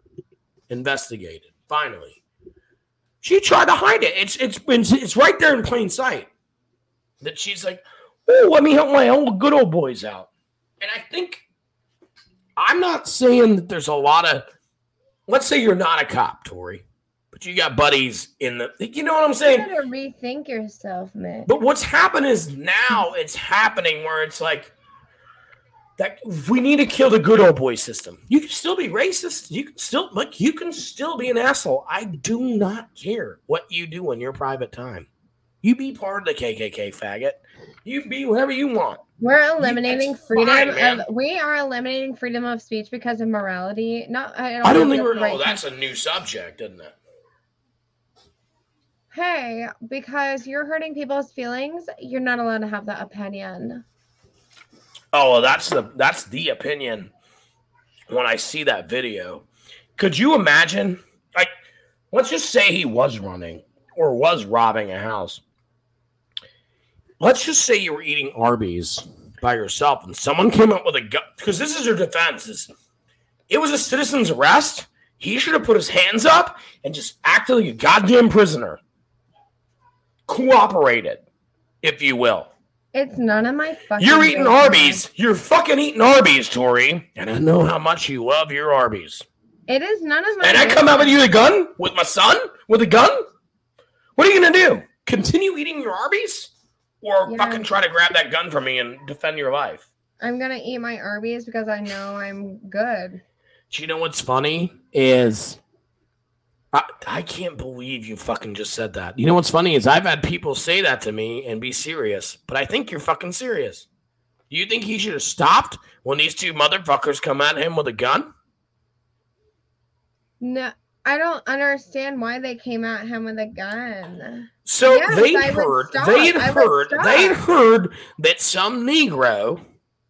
Speaker 1: investigated. Finally, she tried to hide it. It's it's been it's right there in plain sight. That she's like, oh, let me help my old good old boys out. And I think I'm not saying that there's a lot of. Let's say you're not a cop, Tori, but you got buddies in the. You know what I'm saying?
Speaker 3: you better rethink yourself, man.
Speaker 1: But what's happened is now it's happening where it's like that we need to kill the good old boy system. You can still be racist. You can still like you can still be an asshole. I do not care what you do in your private time. You be part of the KKK faggot. You be whatever you want.
Speaker 3: We're eliminating freedom
Speaker 1: fine,
Speaker 3: of we are eliminating freedom of speech because of morality. Not I don't,
Speaker 1: I don't think we're.
Speaker 3: Oh, right
Speaker 1: Oh, that's a new subject, isn't it?
Speaker 3: Hey, because you're hurting people's feelings, you're not allowed to have that opinion.
Speaker 1: Oh, well, that's the that's the opinion. When I see that video, could you imagine? Like, let's just say he was running or was robbing a house. Let's just say you were eating Arby's by yourself, and someone came up with a gun. Because this is your defense: is it was a citizen's arrest. He should have put his hands up and just acted like a goddamn prisoner. Cooperated, if you will.
Speaker 3: It's none of my fucking.
Speaker 1: You're eating
Speaker 3: business.
Speaker 1: Arby's. You're fucking eating Arby's, Tori. And I know how much you love your Arby's.
Speaker 3: It is none of my.
Speaker 1: And I come out with you a gun? With my son? With a gun? What are you gonna do? Continue eating your Arby's? Or
Speaker 3: Yeah.
Speaker 1: fucking try to grab that gun from me and defend your life?
Speaker 3: I'm gonna eat my Arby's because I know I'm good.
Speaker 1: Do you know what's funny? Is I, I can't believe you fucking just said that. You know what's funny is I've had people say that to me and be serious, but I think you're fucking serious. Do you think he should have stopped when these two motherfuckers come at him with a gun?
Speaker 3: No, I don't understand why they came at him with a gun.
Speaker 1: So
Speaker 3: Yes, they'd
Speaker 1: heard, they had
Speaker 3: I would
Speaker 1: heard, they had heard that some Negro,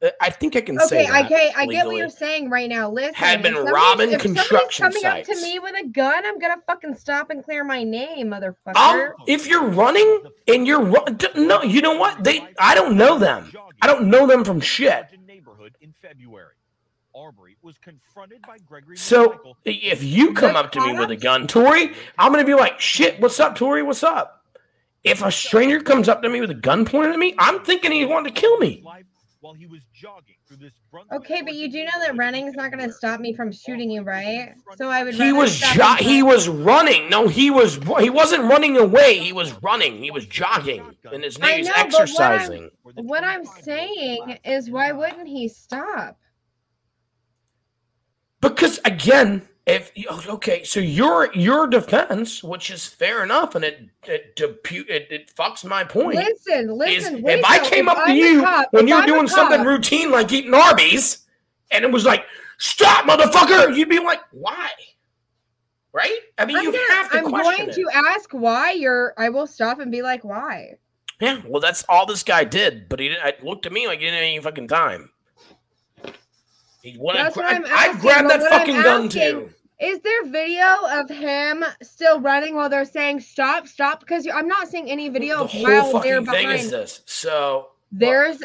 Speaker 1: uh, I think I can say
Speaker 3: Okay,
Speaker 1: that
Speaker 3: okay, I get what you're saying right now. Listen,
Speaker 1: Had
Speaker 3: if
Speaker 1: been
Speaker 3: somebody's-
Speaker 1: robbing
Speaker 3: if somebody's
Speaker 1: construction
Speaker 3: coming up to me with a gun, I'm gonna fucking stop and clear my name, motherfucker.
Speaker 1: Um, if you're running and you're ru- no, you know what? They, I don't know them. I don't know them from shit.
Speaker 5: Neighborhood in February. Arbery was confronted by Gregory
Speaker 1: So
Speaker 5: McMichael,
Speaker 1: if you come up to me with a gun, Tori, I'm gonna be like, shit, what's up, Tori? What's up? If a stranger comes up to me with a gun pointed at me, I'm thinking he wanted to kill me.
Speaker 5: while he was jogging through this
Speaker 3: Okay, but you do know that
Speaker 5: running
Speaker 3: is not gonna stop me from shooting you, right? So I would.
Speaker 1: He was jo- he was running. No, he was he wasn't running away. He was running. He was jogging, and his
Speaker 3: I
Speaker 1: name's
Speaker 3: know, but what I'm-
Speaker 1: exercising.
Speaker 3: What I'm saying is, why wouldn't he stop?
Speaker 1: Because again, if okay, so your your defense, which is fair enough, and it it depu- it, it fucks my point.
Speaker 3: Listen,
Speaker 1: is
Speaker 3: listen.
Speaker 1: if I came up to you
Speaker 3: cop-
Speaker 1: when you're
Speaker 3: I'm
Speaker 1: doing something routine like eating Arby's, and it was like, "Stop, motherfucker!" You'd be like, "Why?" Right? I mean,
Speaker 3: I'm,
Speaker 1: you
Speaker 3: gonna-
Speaker 1: have to
Speaker 3: I'm
Speaker 1: question
Speaker 3: going
Speaker 1: it.
Speaker 3: to ask why you're. I will stop and be like, why?
Speaker 1: Yeah, well, that's all this guy did, but he didn't. I looked at me like he didn't have any fucking time. Wanted.
Speaker 3: That's what
Speaker 1: I,
Speaker 3: I'm
Speaker 1: I
Speaker 3: asking,
Speaker 1: grabbed that
Speaker 3: what I'm
Speaker 1: fucking gun
Speaker 3: asking-
Speaker 1: too.
Speaker 3: Is there video of him still running while they're saying stop, stop? Because I'm not seeing any video
Speaker 1: the
Speaker 3: of
Speaker 1: whole
Speaker 3: while they're
Speaker 1: fucking thing is this. So
Speaker 3: There's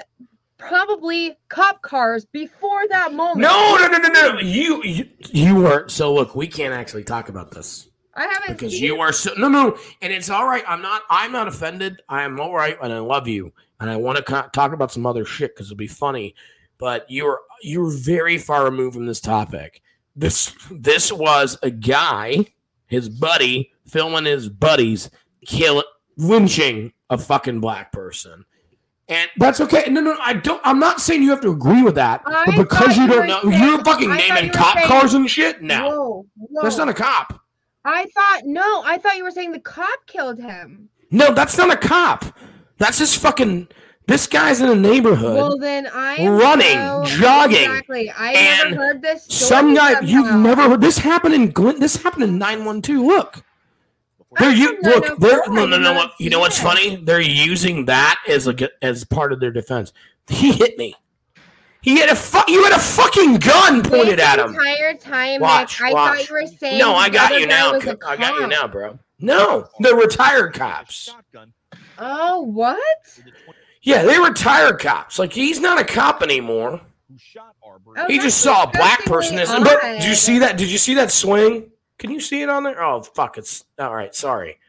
Speaker 3: probably cop cars before that moment.
Speaker 1: no, no, no, no, no. You, you, you weren't. So look, we can't actually talk about this
Speaker 3: I haven't
Speaker 1: because you are so no, no, and it's all right. I'm not. I'm not offended. I am all right, and I love you, and I want to co- talk about some other shit because it'll be funny. But you're you're very far removed from this topic. This this was a guy, his buddy, filming his buddies kill lynching a fucking black person. And that's okay. No, no, I don't. I'm not saying you have to agree with that,
Speaker 3: I
Speaker 1: but because you
Speaker 3: you
Speaker 1: don't know,
Speaker 3: saying-
Speaker 1: you're fucking
Speaker 3: I
Speaker 1: naming
Speaker 3: you
Speaker 1: cop
Speaker 3: saying-
Speaker 1: cars and shit. No,
Speaker 3: Whoa, whoa.
Speaker 1: that's not a cop.
Speaker 3: I thought no. I thought you were saying the cop killed him.
Speaker 1: No, that's not a cop. That's just fucking. This guy's in a neighborhood.
Speaker 3: Well, then I
Speaker 1: running, jogging,
Speaker 3: Exactly. I
Speaker 1: and
Speaker 3: never heard this.
Speaker 1: Some guy you've never heard. This happened in Glynn. This happened in nine one two. Look, they're you look. They're no, no, no. What you know? What's funny? They're using that as a as part of their defense. He hit me. He had a fu- You had a fucking gun pointed at him.
Speaker 3: entire time,
Speaker 1: Watch,
Speaker 3: Nick, I thought you were saying.
Speaker 1: No, I got you now. I got you now, bro. No, they're retired cops.
Speaker 3: Oh, what?
Speaker 5: With the 20
Speaker 1: Yeah, they retired cops. Like he's not a cop anymore.
Speaker 5: who shot Arbery.
Speaker 3: Oh,
Speaker 1: he just saw a black person.
Speaker 3: disgustingly
Speaker 1: But did you see that? Did you see that swing? Can you see it on there? Oh fuck! It's all right. Sorry.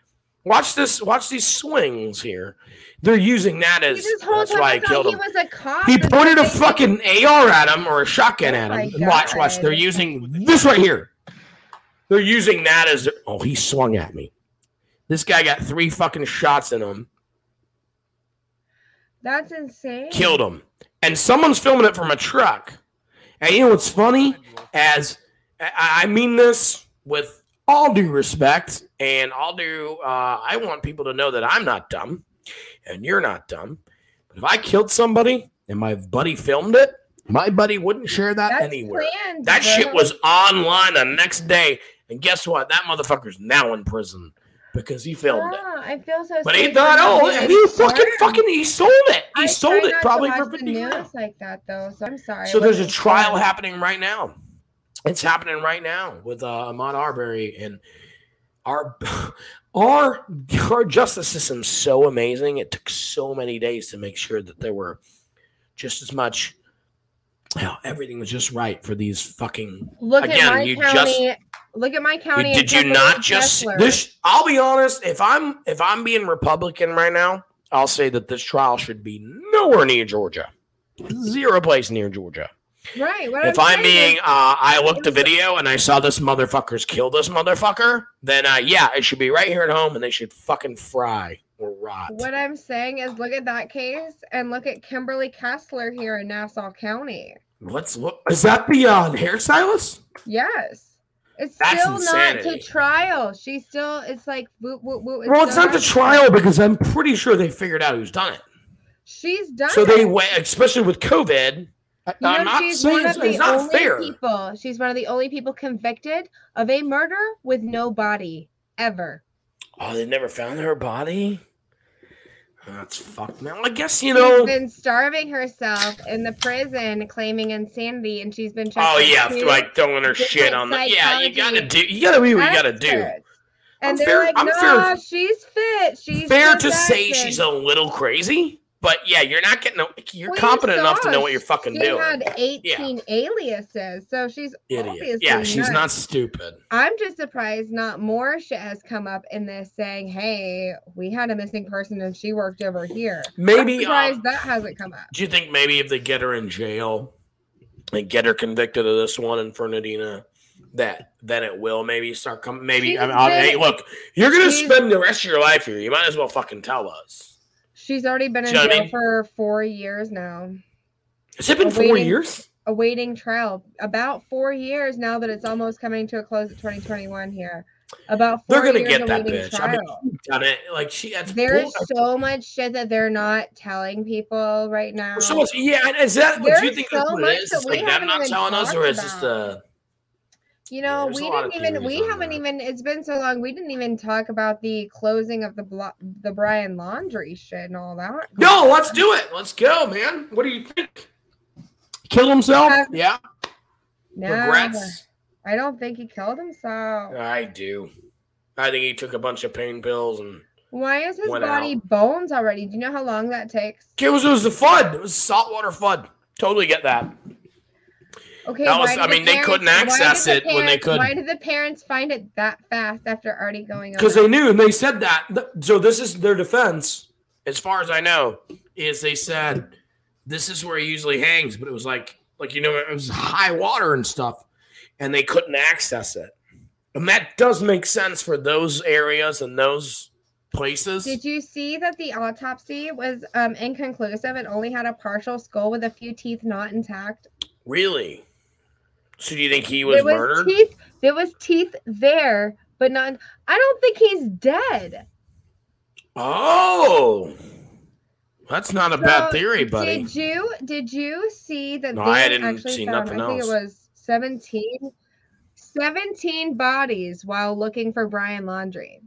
Speaker 1: Watch this. Watch these swings here. They're using that as. That's why I killed
Speaker 3: he
Speaker 1: him.
Speaker 3: was a cop.
Speaker 1: He pointed a fucking AR at him or a shotgun
Speaker 3: Oh
Speaker 1: at him. Watch, watch. They're using this right here. They're using that as. Oh, he swung at me. This guy got three fucking shots in him.
Speaker 3: That's insane.
Speaker 1: Killed him. and someone's filming it from a truck. And you know what's funny? As I mean this with all due respect and all due, uh, I want people to know that I'm not dumb and you're not dumb. But if I killed somebody and my buddy filmed it, my buddy wouldn't share that
Speaker 3: That's
Speaker 1: anywhere.
Speaker 3: planned,
Speaker 1: That
Speaker 3: bro.
Speaker 1: shit was online the next day. And guess what? That motherfucker's now in prison because he filmed it.
Speaker 3: Ah, I feel so.
Speaker 1: But he thought, oh, and he fucking, fucking, he sold it. He
Speaker 3: I
Speaker 1: sold it probably for 50
Speaker 3: news like that though. So I'm sorry.
Speaker 1: So there's a trial happening right now. It's happening right now with uh, Ahmaud Arbery and our our our justice system's so amazing. It took so many days to make sure that there were just as much. You everything was just right for these fucking.
Speaker 3: Look
Speaker 1: Again,
Speaker 3: at my
Speaker 1: you
Speaker 3: county. look at my county.
Speaker 1: did you not just
Speaker 3: Kessler.
Speaker 1: this? I'll be honest. If I'm if I'm being Republican right now, I'll say that this trial should be nowhere near Georgia. Zero place near Georgia.
Speaker 3: right? What
Speaker 1: if I'm
Speaker 3: saying
Speaker 1: being,
Speaker 3: is-
Speaker 1: uh, I looked the video and I saw this motherfuckers kill this motherfucker, then uh, yeah, it should be right here at home and they should fucking fry or rot.
Speaker 3: What I'm saying is, look at that case and look at Kimberly Kessler here in Nassau County.
Speaker 1: Let's look. Is that the uh, hairstylist?
Speaker 3: Yes. It's
Speaker 1: That's
Speaker 3: still not to trial. She's still, it's like, woo, woo, woo.
Speaker 1: well, it's not the
Speaker 3: not-
Speaker 1: trial because I'm pretty sure they figured out who's done it.
Speaker 3: She's done
Speaker 1: So
Speaker 3: it.
Speaker 1: they went, especially with COVID. I-
Speaker 3: You
Speaker 1: I'm
Speaker 3: know,
Speaker 1: not
Speaker 3: she's
Speaker 1: saying
Speaker 3: one
Speaker 1: it's,
Speaker 3: of the
Speaker 1: it's not
Speaker 3: only
Speaker 1: fair.
Speaker 3: people. She's one of the only people convicted of a murder with no body ever.
Speaker 1: Oh, they never found her body. That's fucked, man. Well, I guess you know.
Speaker 3: She's been starving herself in the prison, claiming insanity, and she's been.
Speaker 1: Oh yeah, like throwing her shit on the. Yeah, you gotta do. You gotta do what you gotta do.
Speaker 3: And
Speaker 1: I'm
Speaker 3: they're
Speaker 1: fair-
Speaker 3: like,
Speaker 1: I'm
Speaker 3: "No,
Speaker 1: fair-
Speaker 3: she's fit. She's
Speaker 1: Fair to say she's a little crazy, but yeah, you're not getting. You're
Speaker 3: Well, you
Speaker 1: competent enough to know what you're fucking
Speaker 3: she
Speaker 1: doing.
Speaker 3: had 18 aliases, so she's
Speaker 1: Idiot.
Speaker 3: obviously
Speaker 1: Yeah, she's
Speaker 3: nuts.
Speaker 1: not stupid.
Speaker 3: I'm just surprised not more shit has come up in this saying, "Hey, we had a missing person and she worked over here." I'm
Speaker 1: Maybe.
Speaker 3: surprised
Speaker 1: Um,
Speaker 3: that hasn't come up.
Speaker 1: do you think maybe if they get her in jail and get her convicted of this one in Fernandina, that then it will maybe start coming? Maybe. I mean, I'll- hey, look, you're gonna spend the rest of your life here. You might as well fucking tell us.
Speaker 3: She's already been in
Speaker 1: Do you know what I
Speaker 3: jail
Speaker 1: mean?
Speaker 3: for four years now,
Speaker 1: Has it been four
Speaker 3: Awaiting-
Speaker 1: years?
Speaker 3: awaiting trial. About four years now that it's almost coming to a close at 2021 here. About 4
Speaker 1: They're gonna
Speaker 3: years
Speaker 1: get that bitch. I mean, done it. Like she. That's
Speaker 3: There's so much shit that they're not telling people right now.
Speaker 1: So what's, yeah, is that what you think that's
Speaker 3: so
Speaker 1: what
Speaker 3: much
Speaker 1: it is?
Speaker 3: that we
Speaker 1: like them
Speaker 3: haven't
Speaker 1: telling us, or is this the?
Speaker 3: You know,
Speaker 1: there's a
Speaker 3: we didn't even we haven't
Speaker 1: that.
Speaker 3: even it's been so long we didn't even talk about the closing of the blo- the Brian Laundrie shit and all that.
Speaker 1: No, let's do it. Let's go, man. What do you think? Kill himself?
Speaker 3: Uh,
Speaker 1: yeah.
Speaker 3: No,
Speaker 1: Regrets?
Speaker 3: I don't think he killed himself.
Speaker 1: I do. I think he took a bunch of pain pills and
Speaker 3: Why is his
Speaker 1: Went
Speaker 3: body bones already? Do you know how long that takes?
Speaker 1: it was it was the FUD. It was saltwater FUD. Totally get that.
Speaker 3: Okay,
Speaker 1: That was-
Speaker 3: why did
Speaker 1: I
Speaker 3: the
Speaker 1: mean, they couldn't access
Speaker 3: did the
Speaker 1: it when they could.
Speaker 3: Why did the parents find it that fast after already going on?
Speaker 1: Because they knew and they said that. So this is their defense, as far as I know, is they said this is where he usually hangs, but it was like like you know it was high water and stuff, and they couldn't access it. And that does make sense for those areas and those places.
Speaker 3: Did you see that the autopsy was um, inconclusive and only had a partial skull with a few teeth not intact?
Speaker 1: Really? So do you think he was,
Speaker 3: there was
Speaker 1: murdered?
Speaker 3: teeth. There was teeth there, but not. I don't think he's dead.
Speaker 1: Oh, that's not a bad theory, buddy.
Speaker 3: Did you did you see that
Speaker 1: No, I didn't see
Speaker 3: found?
Speaker 1: nothing
Speaker 3: I think
Speaker 1: else.
Speaker 3: it was 17, 17 bodies while looking for Brian Laundrie.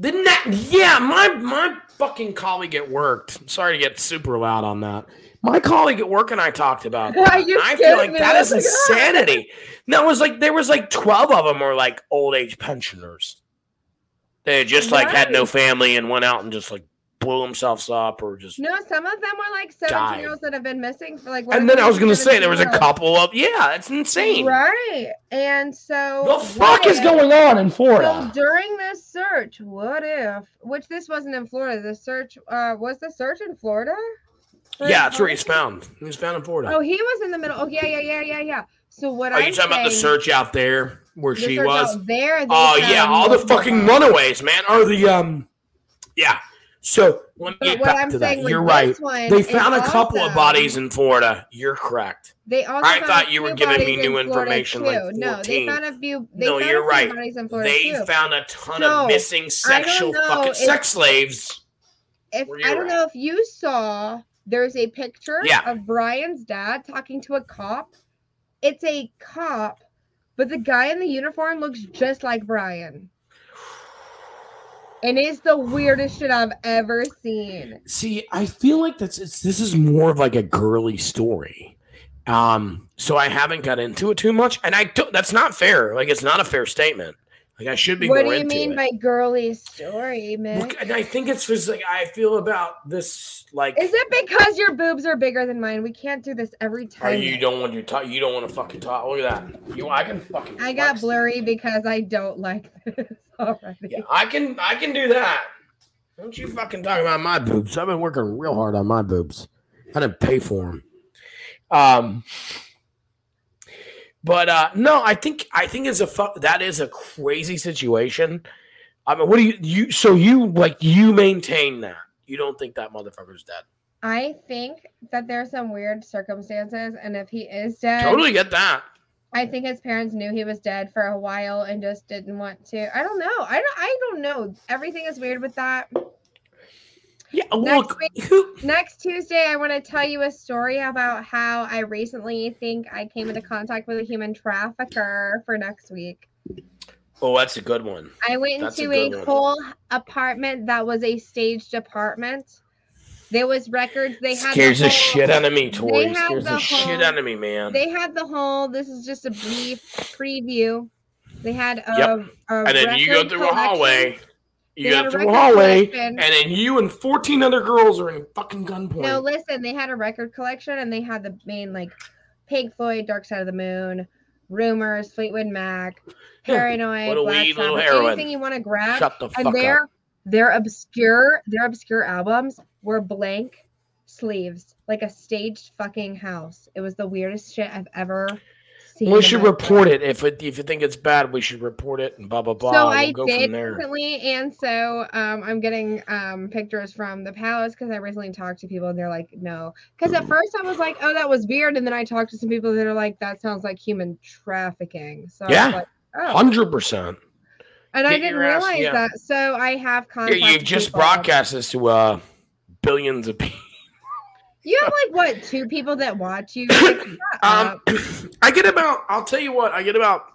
Speaker 1: Didn't that? Yeah, my my fucking colleague at work. Sorry to get super loud on that. My colleague at work and I talked about that. I feel like that is
Speaker 3: like, "Ah."
Speaker 1: insanity. that was like there was like twelve of them were like old age pensioners. They just like had no family and went out and just like blew themselves up or just.
Speaker 3: No, some of them were like. 17 year olds that have been missing for like.
Speaker 1: and then I was gonna say there was a couple of yeah, it's insane.
Speaker 3: Right. And so
Speaker 1: The fuck
Speaker 3: what
Speaker 1: is
Speaker 3: if-
Speaker 1: going on in Florida?
Speaker 3: So during this search, what if which this wasn't in Florida, the search uh was the search in Florida?
Speaker 1: Yeah, that's where he's found. He was found in Florida.
Speaker 3: Oh, he was in the middle. Oh, yeah, yeah, yeah, yeah, yeah. So what
Speaker 1: Are
Speaker 3: I'm
Speaker 1: you talking about the search out there where
Speaker 3: the
Speaker 1: she was?
Speaker 3: there.
Speaker 1: Oh yeah, all the fucking runaways, man. Are the um, yeah. So let me
Speaker 3: But
Speaker 1: get
Speaker 3: what
Speaker 1: back
Speaker 3: I'm
Speaker 1: to that. You're right. They found a couple of bodies in Florida. You're correct.
Speaker 3: They also
Speaker 1: I thought you were giving me
Speaker 3: bodies in
Speaker 1: new information, like.
Speaker 3: No, they found a few. They
Speaker 1: No,
Speaker 3: found
Speaker 1: you're right.
Speaker 3: Bodies in Florida
Speaker 1: They
Speaker 3: too.
Speaker 1: found a ton
Speaker 3: So,
Speaker 1: of missing sexual fucking
Speaker 3: if-
Speaker 1: sex slaves.
Speaker 3: if I don't
Speaker 1: right?
Speaker 3: know if you saw, there's a picture
Speaker 1: Yeah.
Speaker 3: of Brian's dad talking to a cop. It's a cop, but the guy in the uniform looks just like Brian. And it's the weirdest shit I've ever seen.
Speaker 1: See, I feel like that's this is more of like a girly story. Um, so I haven't got into it too much, and I don't. That's not fair. Like it's not a fair statement. Like I should be
Speaker 3: What do you mean
Speaker 1: it.
Speaker 3: by girly story, man?
Speaker 1: Look, and I think it's just like I feel about this. Like,
Speaker 3: Is it because your boobs are bigger than mine? We can't do this every
Speaker 1: Or
Speaker 3: time.
Speaker 1: you don't want to talk. You don't want to fucking talk. Look at that. You, I can fucking.
Speaker 3: I got blurry
Speaker 1: this.
Speaker 3: because I don't like this already.
Speaker 1: Yeah, I can. I can do that. Don't you fucking talk about my boobs. I've been working real hard on my boobs. I didn't pay for them. Um. But uh no, I think I think it's a fu- that is a crazy situation. I mean, what do you you so you like you maintain that you don't think that motherfucker's dead?
Speaker 3: I think that there's some weird circumstances, and if he is dead,
Speaker 1: Totally get that.
Speaker 3: I think his parents knew he was dead for a while and just didn't want to. I don't know. I don't. I don't know. Everything is weird with that.
Speaker 1: Yeah, oh,
Speaker 3: Next
Speaker 1: look,
Speaker 3: week- Next Tuesday, I want to tell you a story about how I recently think I came into contact with a human trafficker for next week.
Speaker 1: Oh, that's a good one.
Speaker 3: I went
Speaker 1: That's a
Speaker 3: into a,
Speaker 1: good one.
Speaker 3: whole apartment that was a staged apartment. There was records. They had
Speaker 1: Scares the
Speaker 3: whole-
Speaker 1: shit out of me, Tori.
Speaker 3: had
Speaker 1: Scares the,
Speaker 3: the
Speaker 1: shit out of me, man.
Speaker 3: They had the whole. This is just a brief preview. They had a,
Speaker 1: Yep.
Speaker 3: a
Speaker 1: and then you go
Speaker 3: record
Speaker 1: through a hallway. You
Speaker 3: They had
Speaker 1: go through a hallway, and then you and 14 other girls are in fucking gunpoint.
Speaker 3: No, listen, they had a record collection and they had the main like Pink Floyd, Dark Side of the Moon, Rumours, Fleetwood Mac, Paranoid, Black Sabbath, anything you want to grab.
Speaker 1: Shut the fuck
Speaker 3: and their
Speaker 1: up.
Speaker 3: their obscure their obscure albums were blank sleeves, like a staged fucking house. It was the weirdest shit I've ever seen.
Speaker 1: We should report it if it, if you think it's bad. We should report it and blah blah blah.
Speaker 3: So
Speaker 1: we'll
Speaker 3: I
Speaker 1: go
Speaker 3: did recently, and so um, I'm getting um, pictures from the palace because I recently talked to people, and they're like, "No," because at first I was like, "Oh, that was weird," and then I talked to some people that are like, "That sounds like human trafficking." So
Speaker 1: Yeah.
Speaker 3: like, oh,
Speaker 1: Hundred percent.
Speaker 3: and I didn't
Speaker 1: your ass-
Speaker 3: realize
Speaker 1: yeah.
Speaker 3: that. So I have
Speaker 1: Yeah,
Speaker 3: contacted.
Speaker 1: you just broadcast this to uh billions of people.
Speaker 3: You have like what two people that watch you?
Speaker 1: Um. I get about. I'll tell you what. I get about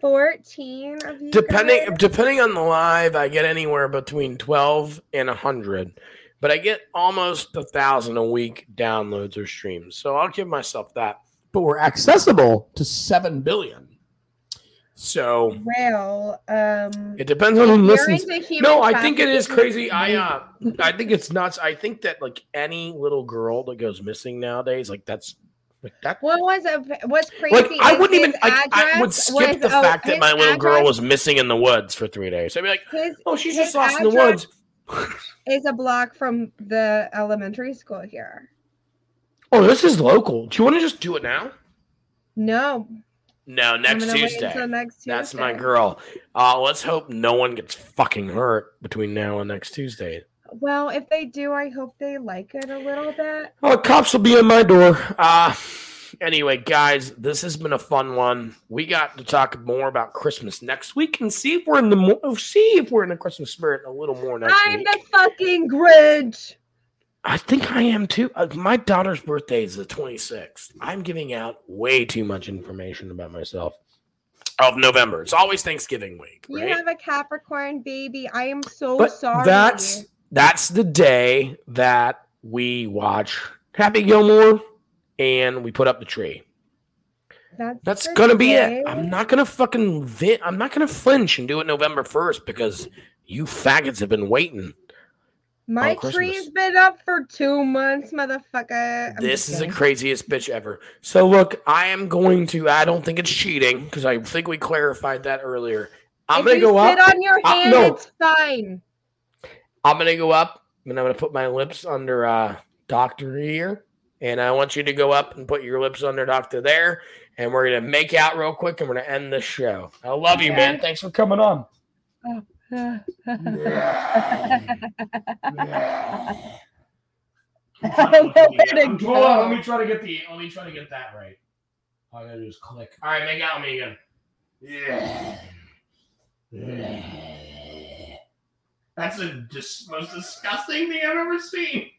Speaker 3: fourteen of you.
Speaker 1: depending
Speaker 3: guys?
Speaker 1: depending on the live. I get anywhere between twelve and hundred, but I get almost a thousand a week downloads or streams. So I'll give myself that. But we're accessible to seven billion. So
Speaker 3: Well, um,
Speaker 1: it depends on who listens. No, I think it is crazy. I uh I think it's nuts. I think that like any little girl that goes missing nowadays, like that's like that
Speaker 3: What was it? What's crazy?
Speaker 1: like I wouldn't even like, I would skip
Speaker 3: was-
Speaker 1: the
Speaker 3: oh,
Speaker 1: fact that my little girl was missing in the woods for three days. I'd be like,
Speaker 3: His
Speaker 1: oh, she's just lost in the woods.
Speaker 3: is a block from the elementary school here.
Speaker 1: Oh, this is local. Do you want to just do it now?
Speaker 3: No,
Speaker 1: No, next Tuesday.
Speaker 3: next Tuesday.
Speaker 1: That's my girl. Uh, let's hope no one gets fucking hurt between now and next Tuesday.
Speaker 3: Well, if they do, I hope they like it a little bit.
Speaker 1: Oh, cops will be at my door. Uh anyway, guys, this has been a fun one. We got to talk more about Christmas next week and see if we're in the mo- see if we're in the Christmas spirit a little more next week.
Speaker 3: I'm the fucking Grinch.
Speaker 1: I think I am too. Uh, my daughter's birthday is the 26th. I'm giving out way too much information about myself. Of November. It's always Thanksgiving week,
Speaker 3: You have a Capricorn baby. I am so
Speaker 1: but
Speaker 3: sorry.
Speaker 1: that's that's the day that we watch Happy Gilmore and we put up the tree.
Speaker 3: that's,
Speaker 1: That's gonna be it. I'm not gonna fucking vi- I'm not gonna flinch and do it November 1st because you faggots have been waiting.
Speaker 3: My
Speaker 1: on
Speaker 3: tree's been up for two months, motherfucker. I'm
Speaker 1: this is the craziest bitch ever. So look, I am going to. I don't think it's cheating because I think we clarified that earlier. I'm
Speaker 3: if
Speaker 1: gonna go
Speaker 3: sit
Speaker 1: up.
Speaker 3: on your
Speaker 1: Uh,
Speaker 3: hand,
Speaker 1: no.
Speaker 3: it's fine.
Speaker 1: I'm gonna go up and I'm gonna put my lips under uh doctor here. And I want you to go up and put your lips under doctor there. And we're gonna make out real quick and we're gonna end the show. I love you, man. Thanks for coming on. Let me try to get the. Let me try to get that right. All I gotta do is click. All right, make out with me again. Yeah. That's the dis- most disgusting thing I've ever seen.